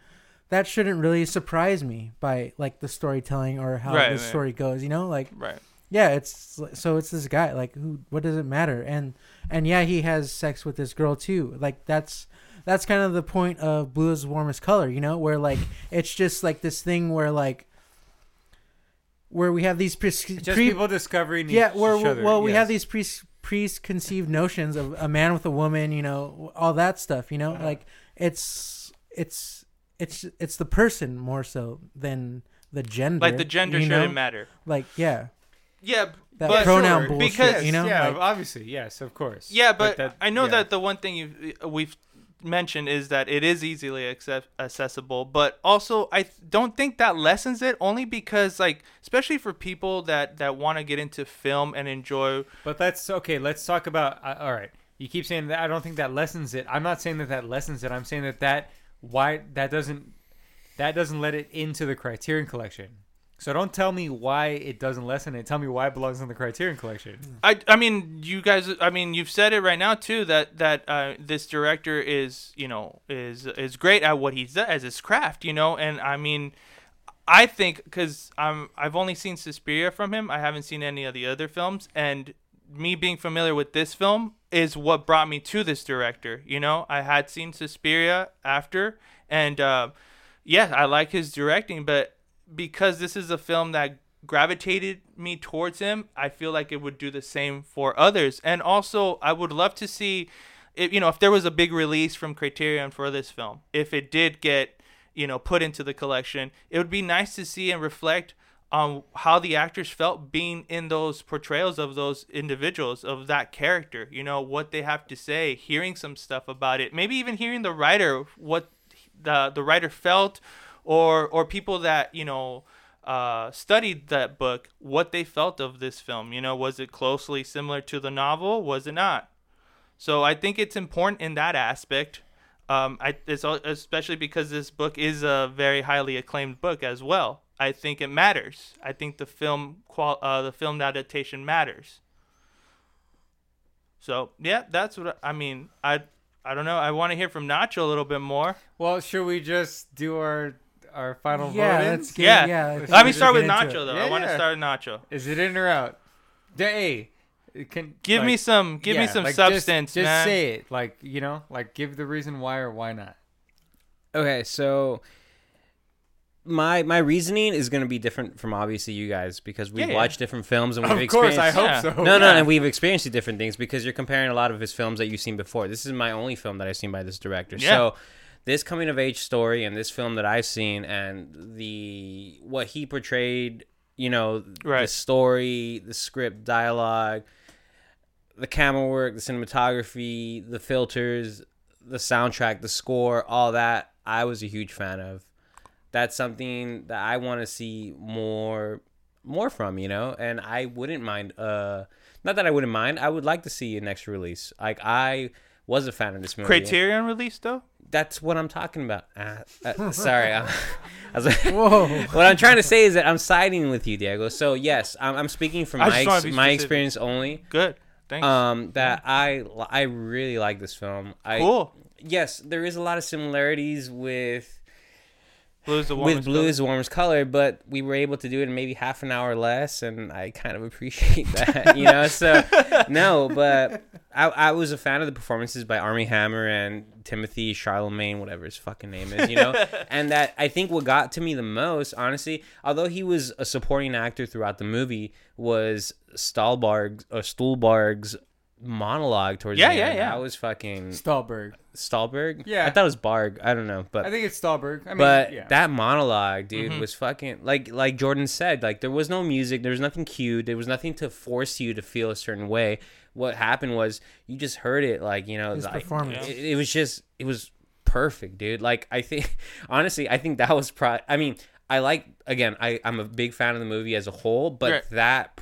That shouldn't really surprise me by like the storytelling or how Right, the right. story goes. You know, like right. yeah, it's so it's this guy. Like, who? What does it matter? And and yeah, he has sex with this girl too. Like that's that's kind of the point of blue is the warmest color. You know, where like it's just like this thing where like where we have these pre- Just pre- people discovering yeah, each where other. well we have these pre preconceived notions of a man with a woman. You know, all that stuff. You know, Uh-huh. like it's it's it's it's the person more so than the gender. like the gender you know? shouldn't matter. Like yeah, Yeah, that but pronoun sure, bullshit. because- you know, yeah, like, obviously, yes, of course. Yeah, but, that- I know yeah. that the one thing you we've mentioned is that it is easily accept- accessible, but also I th- don't think that lessens it only because like especially for people that that want to get into film and enjoy But that's okay. Let's talk about. Uh, all right, you keep saying that. I don't think that lessens it. I'm not saying that that lessens it. I'm saying that that why that doesn't that doesn't let it into the Criterion Collection. So don't tell me why it doesn't lessen it. Tell me why it belongs in the Criterion Collection. I, I mean you guys I mean you've said it right now too that that uh, this director is you know is is great at what he does as his craft you know? And I mean I think because I'm I've only seen Suspiria from him. I haven't seen any of the other films. And me being familiar with this film is what brought me to this director you know? I had seen Suspiria after. And uh, yeah I like his directing but because this is a film that gravitated me towards him, I feel like it would do the same for others. And also, I would love to see, if, you know, if there was a big release from Criterion for this film, if it did get, you know, put into the collection, it would be nice to see and reflect on how the actors felt being in those portrayals of those individuals of that character you know what they have to say hearing some stuff about it maybe even hearing the writer what the the writer felt or or people that you know uh, studied that book what they felt of this film you know was it closely similar to the novel? Was it not? So i think it's important in that aspect. Um, I, it's al- especially because this book is a very highly acclaimed book as well. I think it matters. I think the film qual- uh, the film adaptation matters. So yeah that's what I, I mean i i don't know. I want to hear from nacho a little bit more. Well, should we just do our our final yeah, vote? let's get, yeah, yeah. let's let me just start with get into nacho it. though Yeah, i want to yeah. start with nacho Is it in or out? Hey, can give me like, some give me yeah, some like, just- substance Just, man say it, like you know, like give the reason why or why not. Okay, so my my reasoning is going to be different from obviously you guys because we've Yeah, yeah. watched different films and we've Of course, I hope Yeah. so. no, no, Yeah. and we've experienced the different things because you're comparing a lot of his films that you've seen before. This is my only film that I've seen by this director. Yeah. So this coming of age story and this film that I've seen and the what he portrayed, you know, the story, the script, dialogue, the camera work, the cinematography, the filters, the soundtrack, the score, all that, I was a huge fan of. That's something that I want to see more more from, you know? And I wouldn't mind uh not that I wouldn't mind, I would like to see an extra release. Like I was a fan of this movie. criterion release though That's what I'm talking about. Uh, [LAUGHS] uh, [LAUGHS] sorry. I'm, was like, Whoa. [LAUGHS] what I'm trying to say is that I'm siding with you, Diego. So yes, I'm, I'm speaking from I my ex- my experience only. good thanks Um, that I I really like this film. I, cool Yes, there is a lot of similarities with blue is the with blue color. is the warmest color, but we were able to do it in maybe half an hour less, and I kind of [LAUGHS] appreciate that, you know. So [LAUGHS] no, but I, I was a fan of the performances by Armie Hammer and Timothy Charlemagne, whatever his fucking name is, you know. [LAUGHS] and that I think what got to me the most, honestly, although he was a supporting actor throughout the movie, was Stahlbarg or Stuhlbarg's monologue towards Yeah, the yeah, end. yeah. That was fucking Stahlberg. Stahlberg. Yeah. I thought it was Barg. I don't know, but I think it's Stahlberg. I mean, but yeah. that monologue, dude, Mhm. was fucking like like Jordan said. Like there was no music, there was nothing cued, there was nothing to force you to feel a certain way. What happened was you just heard it, like you know, His like, performance. It, it was just it was perfect, dude. Like I think [LAUGHS] honestly, I think that was pro. I mean, I like again, I I'm a big fan of the movie as a whole, but Right. that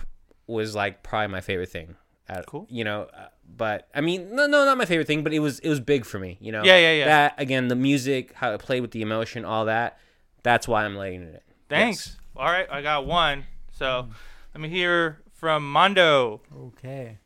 was like probably my favorite thing. At, Cool. You know, uh, but I mean, no, no, not my favorite thing, but it was it was big for me. You know. Yeah, yeah, yeah. That again, the music, how it played with the emotion, all that. That's why I'm letting it. in. Thanks. All right, I got one. So let me hear from Mondo. Okay.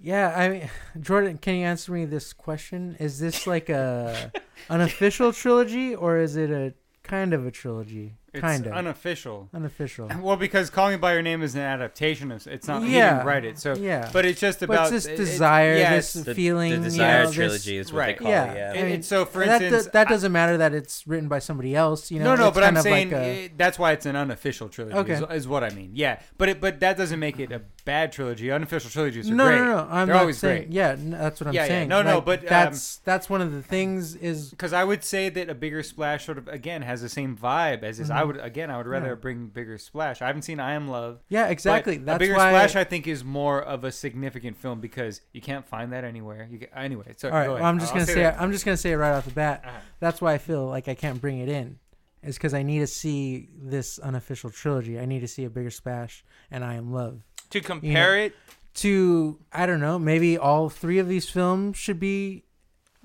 Yeah, I mean, [LAUGHS] Jordan, can you answer me this question? Is this like a [LAUGHS] an official trilogy or is it a kind of a trilogy? It's kind of unofficial. unofficial. [LAUGHS] Well, because Call Me by Your Name is an adaptation of it's not. He Yeah. didn't write it, so. Yeah. But it's just But about it's this it- it- desire, yeah, this it's- The, feeling. the you Desire know, this- trilogy is what right. they call yeah, it. Yeah. I And- mean, and so, for that, instance, does, that I- doesn't matter that it's written by somebody else. You know, no, no, It's but I'm saying like a- it- that's why it's an unofficial trilogy. Okay. Is, is what I mean. Yeah, but it, but that doesn't make it a bad trilogy. Unofficial trilogies are no, great. no, no. no. I'm They're always saying. great. Yeah, that's what I'm Yeah, yeah. saying. No, no, Like, but, um, that's that's one of the things is Because I would say that a bigger splash sort of again has the same vibe as this. I would again I would rather Mm-hmm. Yeah. bring bigger splash. I haven't seen I Am Love. yeah, exactly. a bigger why. splash I think is more of a significant film because you can't find that anywhere. You get, anyway. So all right, go well. I'm just I'll gonna say, that. I'm just gonna say it right off the bat. Uh-huh. That's why I feel like I can't bring it in, is because I need to see this unofficial trilogy. I need to see a bigger splash, and I am love. To compare it, To I don't know, maybe all three of these films should be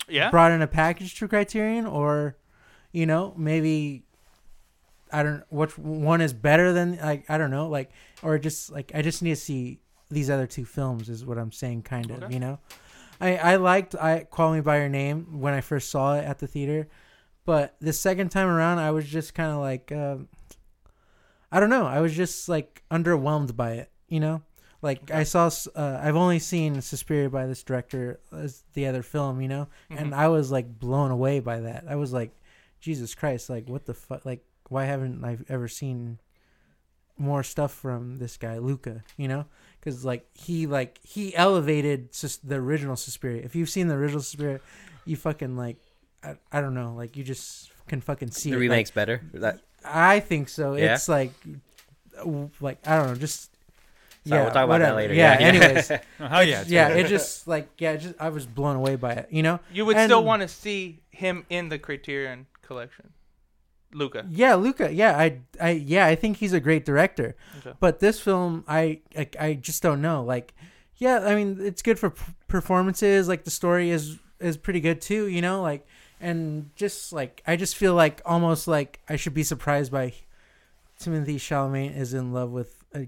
yeah. brought in a package to Criterion, or you know, maybe I don't which one is better than like I don't know, like or just like I just need to see these other two films is what I'm saying, kind of, Okay. you know. I I liked I Call Me by Your Name when I first saw it at the theater, but the second time around I was just kind of like um I don't know, I was just like underwhelmed by it, you know. Like I saw, uh, I've only seen Suspiria by this director as the other film, you know, and Mhm. I was like blown away by that. I was like, Jesus Christ, like what the fuck? Like why haven't I ever seen more stuff from this guy Luca? You know, because like he like he elevated just the original Suspiria. If you've seen the original Suspiria, you fucking like I, I don't know, like you just can fucking see The it. Like, remake's better. That I think so. Yeah? It's like, like I don't know, just Sorry, yeah. we'll talk about that later. Yeah. Yeah. Anyways, [LAUGHS] Oh, hell yeah. yeah. great. It just like yeah, just I was blown away by it. You know. You would And- still want to see him in the Criterion collection. Luca. Yeah, Luca. Yeah, I, I, yeah, I think he's a great director. Okay. But this film, I, I, I just don't know. Like, yeah, I mean, it's good for p- performances. Like, the story is is pretty good too. You know, like, and just like, I just feel like almost like I should be surprised by Timothy Chalamet is in love with a,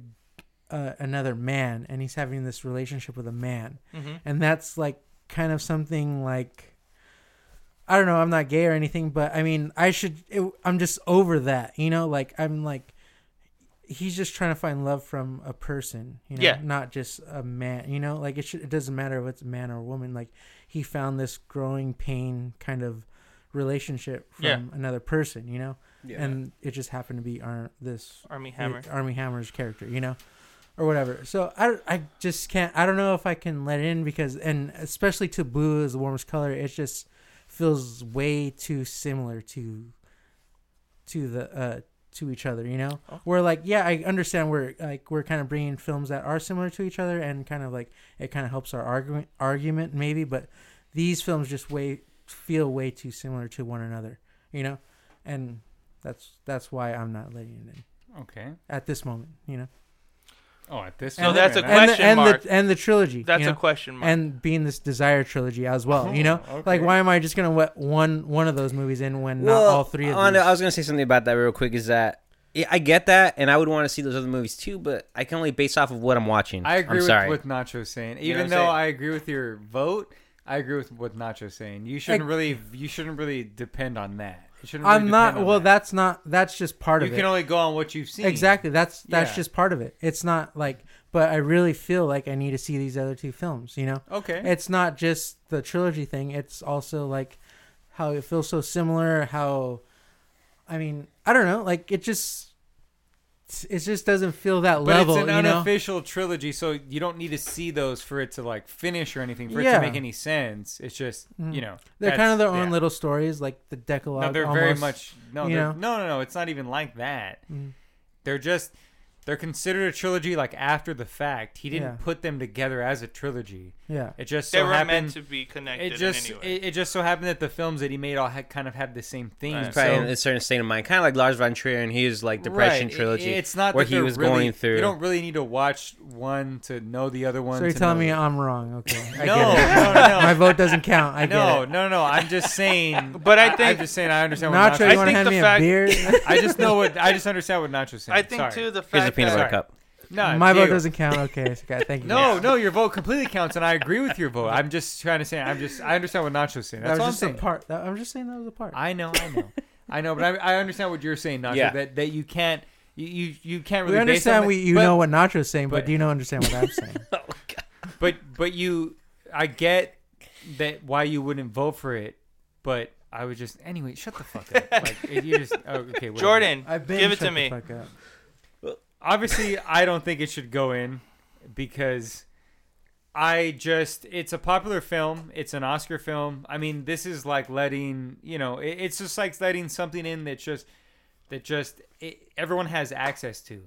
uh, another man, and he's having this relationship with a man Mm-hmm. and that's like kind of something like I don't know. I'm not gay or anything, but I mean, I should. It, I'm just over that, you know. Like I'm like, he's just trying to find love from a person, you know, Yeah. not just a man. You know, like it should. It doesn't matter if it's a man or a woman. Like he found this growing pain kind of relationship from Yeah. another person, you know, Yeah. and it just happened to be Ar- this Armie Hammer. Armie Hammer's character, you know, or whatever. So I, I just can't. I don't know if I can let in because, and especially to blue is the warmest color, it just feels way too similar to to the uh to each other. You know, Oh. where like yeah, I understand we're like we're kind of bringing films that are similar to each other and kind of like it kind of helps our argument argument maybe, but these films just way feel way too similar to one another. You know, and that's that's why I'm not letting it in Okay. at this moment, you know. Oh, at this. So moment, that's a man. And the, Question and mark. the and the trilogy. That's you a question mark. And being this Desire trilogy as well, you oh, know. Oh, Like, why am I just gonna let one one of those movies in when Well, not all three of I these? I was gonna say something about that real quick. Is that yeah, I get that, and I would want to see those other movies too, but I can only base off of what I'm watching. I agree I'm with sorry. what Nacho's saying. Even what I'm though saying? I agree with your vote, I agree with what Nacho's saying. You shouldn't Like- really, you shouldn't really depend on that. I'm not. Well, that. that's not. That's just part you of it. You can only go on what you've seen. Exactly. That's that's Yeah. just part of it. It's not like. But I really feel like I need to see these other two films. You know. Okay. It's not just the trilogy thing. It's also like how it feels so similar. How, I mean, I don't know. Like it just, it just doesn't feel that but level. it's an you know. unofficial trilogy, so you don't need to see those for it to like finish or anything for it to make any sense. It's just Mhm. you know They're kind of their own yeah. little stories, like the Decalogue. No, they're very much no, no, no, no. It's not even like that. Mhm. They're just they're considered a trilogy like after the fact. He didn't Yeah. put them together as a trilogy. Yeah. It just they so were happened. meant to be connected it just in any way. it, it just so happened that the films that he made all had kind of had the same theme. Right. Probably in So, a certain state of mind, kind of like Lars von Trier and his like depression Right. trilogy. It- It's not where that he they're was really- going through. You don't really need to watch one to know the other one. So you're to telling know me the- I'm wrong? Okay. [LAUGHS] I no, get it. no, no, My vote doesn't count. I no, get it. no, no. I'm just [LAUGHS] saying. But I I think- am just saying. I understand what Nacho, Nacho. you want think to hand the me fact- a beer? I just know what. I just understand what Nacho's saying. I think Sorry. too the Here's a fact peanut butter cup. No, My vote Diego. doesn't count. Okay. [LAUGHS] okay thank you. No, no, your vote completely counts, and I agree with your vote. I'm just trying to say. I'm just. I understand what Nacho's saying. that That's was all I'm just a saying. part. That, I'm just saying that was a part. I know, I know, I know, but I, I understand what you're saying, Nacho. Yeah. That that you can't. You, you, you can't really base on understand we you but- know what Nacho's saying, but, but- do you don't understand what I'm saying? [LAUGHS] oh, God. but but you I get that why you wouldn't vote for it, but I would just anyway. Shut the fuck up. [LAUGHS] like you just oh, okay. whatever. Jordan, I've been give it shut to the me. Obviously, I don't think it should go in. because I just it's a popular film. It's an Oscar film. I mean, this is like letting you know. It, it's just like letting something in that just that just it, everyone has access to.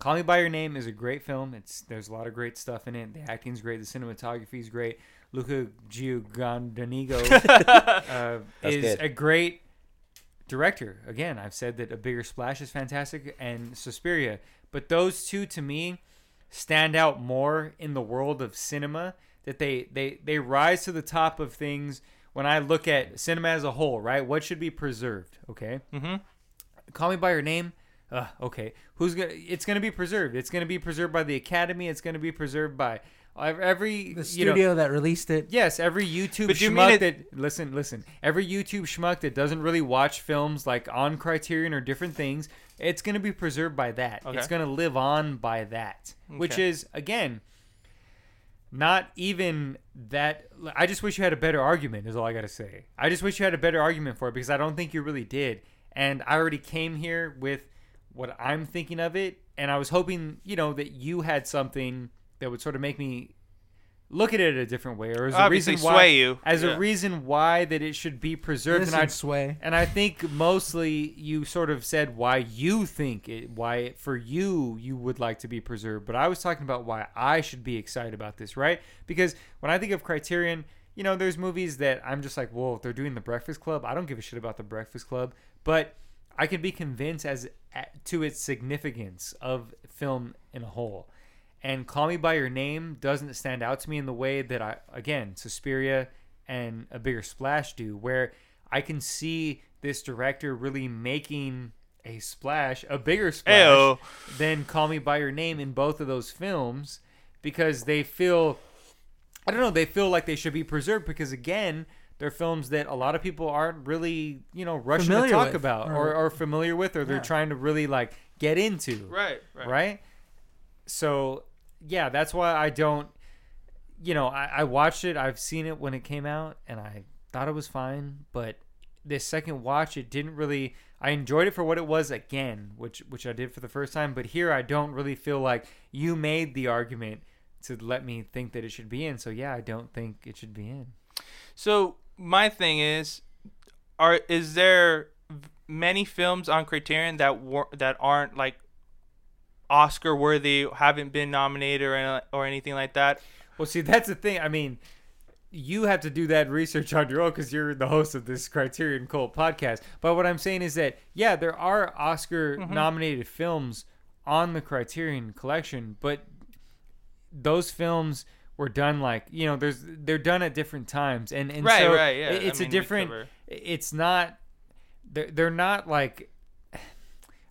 Call Me by Your Name is a great film. It's there's a lot of great stuff in it. The acting's great. The cinematography is great. Luca Giordanigo [LAUGHS] uh, is good. a great director. Again, I've said that A Bigger Splash is fantastic and Suspiria, but those two to me stand out more in the world of cinema. That they they they rise to the top of things when I look at cinema as a whole. Right, what should be preserved? Okay, Mm-hmm. Call Me by Your Name. Uh, okay, who's gonna? It's gonna be preserved. It's gonna be preserved by the Academy. It's gonna be preserved by every The you know, studio that released it. Yes, every YouTube But you mean schmuck it- that listen, listen. Every YouTube schmuck that doesn't really watch films like on Criterion or different things, it's gonna be preserved by that. Okay. It's gonna live on by that, which is again not even that. I just wish you had a better argument. Is all I gotta say. I just wish you had a better argument for it because I don't think you really did. And I already came here with what I'm thinking of it, and I was hoping, you know, that you had something that would sort of make me look at it a different way, or as a Obviously reason why, sway you. as Yeah. a reason why that it should be preserved. Listen, and I sway. and I think mostly you sort of said why you think it, why it, for you you would like to be preserved. But I was talking about why I should be excited about this, right? Because when I think of Criterion, you know, there's movies that I'm just like, whoa, if they're doing The Breakfast Club, I don't give a shit about The Breakfast Club. But I can be convinced as to its significance of film in a whole. And Call Me by Your Name doesn't stand out to me in the way that I again Suspiria and A Bigger Splash do, where I can see this director really making a splash, a bigger splash Ayo. than Call Me by Your Name in both of those films because they feel I don't know, they feel like they should be preserved because again, they're films that a lot of people aren't really, you know, rushing Familiar to talk with, about or, or- or familiar with or they're Yeah. trying to really like get into Right. Right. right? So yeah, that's why I don't. You know, I, I watched it. I've seen it when it came out, and I thought it was fine. But this second watch, it didn't really. I enjoyed it for what it was again, which which I did for the first time. But here, I don't really feel like you made the argument to let me think that it should be in. So yeah, I don't think it should be in. So my thing is, are is there many films on Criterion that were that aren't like Oscar worthy, haven't been nominated or or anything like that? Well, see, that's the thing. I mean, you have to do that research on your own because you're the host of this Criterion Cult podcast. But what I'm saying is that, yeah, there are Oscar mm-hmm. nominated films on the Criterion collection, but those films were done like you know there's they're done at different times and and Right, so right, yeah. it- I it's mean, a different it's not they're, they're not like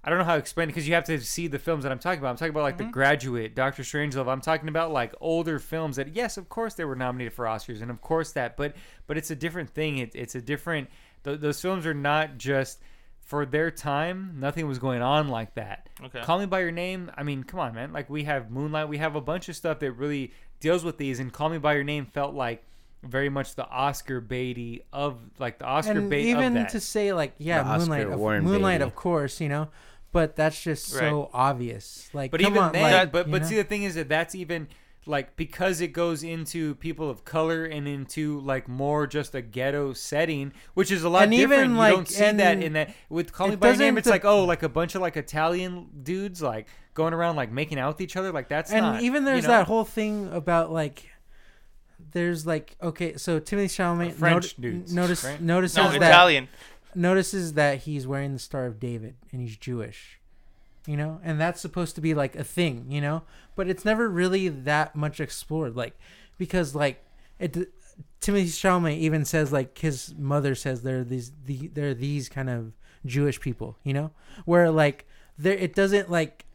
I don't know how to explain it because you have to see the films that I'm talking about. I'm talking about like Mm-hmm. The Graduate, Doctor Strangelove. I'm talking about like older films that yes, of course they were nominated for Oscars, and of course that, but but it's a different thing. It, it's a different. Th- those films are not just for their time. Nothing was going on like that. Okay. Call Me by Your Name. I mean, come on, man. Like we have Moonlight. We have a bunch of stuff that really deals with these, and Call Me by Your Name felt like very much the Oscar baity of like the Oscar and bait even of that. to say like yeah The Oscar moonlight of, Warren moonlight Beatty. of course you know but that's just so obvious like But come even on, then, like, but but know? see, the thing is that that's even like because it goes into people of color and into like more just a ghetto setting, which is a lot And different. even, you like, don't see that in that with Call Me by Your Name. It's de- like oh, like a bunch of like Italian dudes like going around like making out with each other. Like that's and not. even you there's know? that whole thing about like there's like okay so Timothy Chalamet French noti- dudes, notice right? notices No, that Italian. Notices that he's wearing the Star of David and he's Jewish. You know, and that's supposed to be like a thing, you know, but it's never really that much explored, like because like it. Timothy Chalamet even says like his mother says they're these the they're these kind of Jewish people, you know, where like there it doesn't like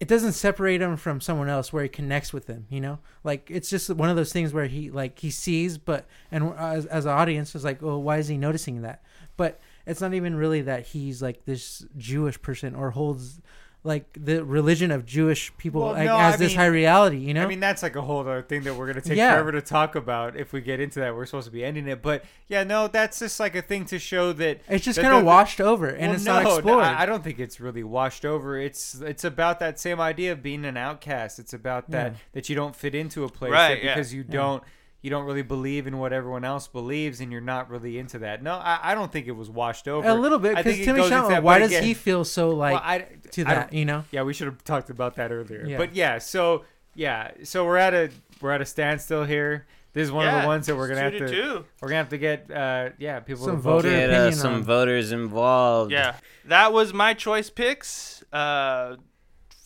it doesn't separate him from someone else where he connects with them you know like it's just one of those things where he like he sees but and as, as an audience is like well why is he noticing that but it's not even really that he's like this jewish person or holds like the religion of Jewish people Well, like, no, as I this mean- high reality. You know, I mean, that's like a whole other thing that we're gonna take Yeah. forever to talk about if we get into that. We're supposed to be ending it, but yeah, no, that's just like a thing to show that it's just kind of the- washed over and Well, it's no, not explored. I I don't think it's really washed over. It's it's about that same idea of being an outcast. It's about that Yeah. that you don't fit into a place Right, yeah. because you don't you don't really believe in what everyone else believes and you're not really into that. No, I, I don't think it was washed over. a little bit because think it Timmy goes Chalamet. that, Why does again- he feel so like well, I, to I that? You know, Yeah, we should have talked about that earlier. Yeah. But yeah, so yeah, so we're at a we're at a standstill here. This is one of the ones that we're gonna have two to two. we're gonna have to get uh yeah people Some to vote. voter Get uh, some on- voters involved. Yeah, that was my choice picks. Uh,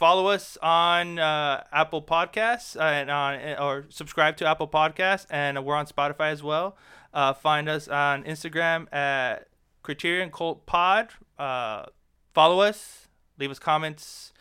follow us on uh, Apple Podcasts uh, and on or subscribe to Apple Podcasts, and we're on Spotify as well. Uh, find us on Instagram at Criterion Cult Pod. Uh, follow us, leave us comments,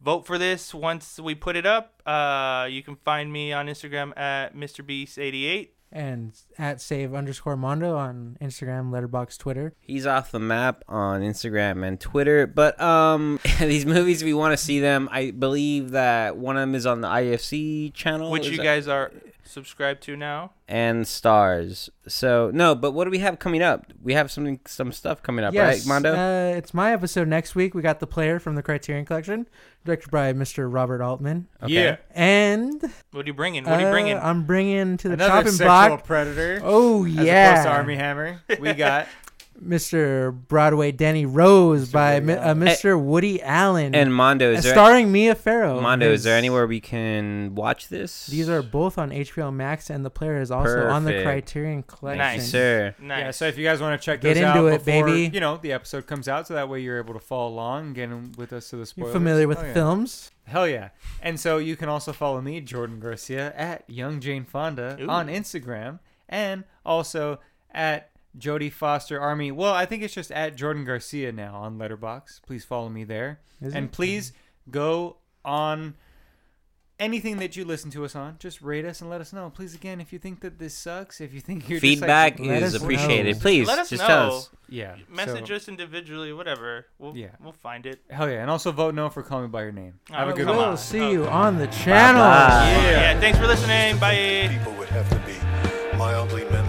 vote for this once we put it up. Uh, you can find me on Instagram at MrBeast88. And at save underscore Mondo on Instagram, Letterboxd, Twitter. He's off the map on Instagram and Twitter. But um, [LAUGHS] these movies, we want to see them. I believe that one of them is on the IFC channel, which is you that- guys are subscribed to now. and stars. So no, but what do we have coming up? We have something, some stuff coming up, yes, right, Mondo? Uh, it's my episode next week. We got the player from the Criterion Collection, directed by Mr. Robert Altman, Okay. Yeah. and What are you bringing? What are you bringing? uh, I'm bringing to the Another chopping sexual block. predator. Oh As yeah, opposed to Armie Hammer, we got [LAUGHS] Mr. Broadway Danny Rose by Mi- uh, Allen. Mr. Woody Allen, And Mondo, is there? starring Mia Farrow. Mondo, is there anywhere we can watch this? These are both on HBO Max, and the player is also on the Criterion Collection. Nice. sir. nice. yeah. So if you guys want to check Get those into out it, before, baby. you know the episode comes out, so that way you're able to follow along and get with us to the You're spoilers. familiar with Oh, yeah. films? Hell yeah! And so you can also follow me, Jordan Garcia, at Young Jane Fonda Ooh. on Instagram, and also at Jodie Foster Army. Well, I think it's just at Jordan Garcia now on Letterboxd. Please follow me there, Is and it? please go on anything that you listen to us on. Just rate us and let us know. Please, again, if you think that this sucks, if you think you're Feedback just like, is appreciated. know. Please, Let us just know. tell us. yeah, Message so- us individually, whatever. We'll Yeah. we'll find it. Hell yeah, and also vote no for Call Me by Your Name. Have a Oh, good one. We'll see you on the channel. Thanks for listening. Bye-bye. Yeah. Thanks for listening. Bye.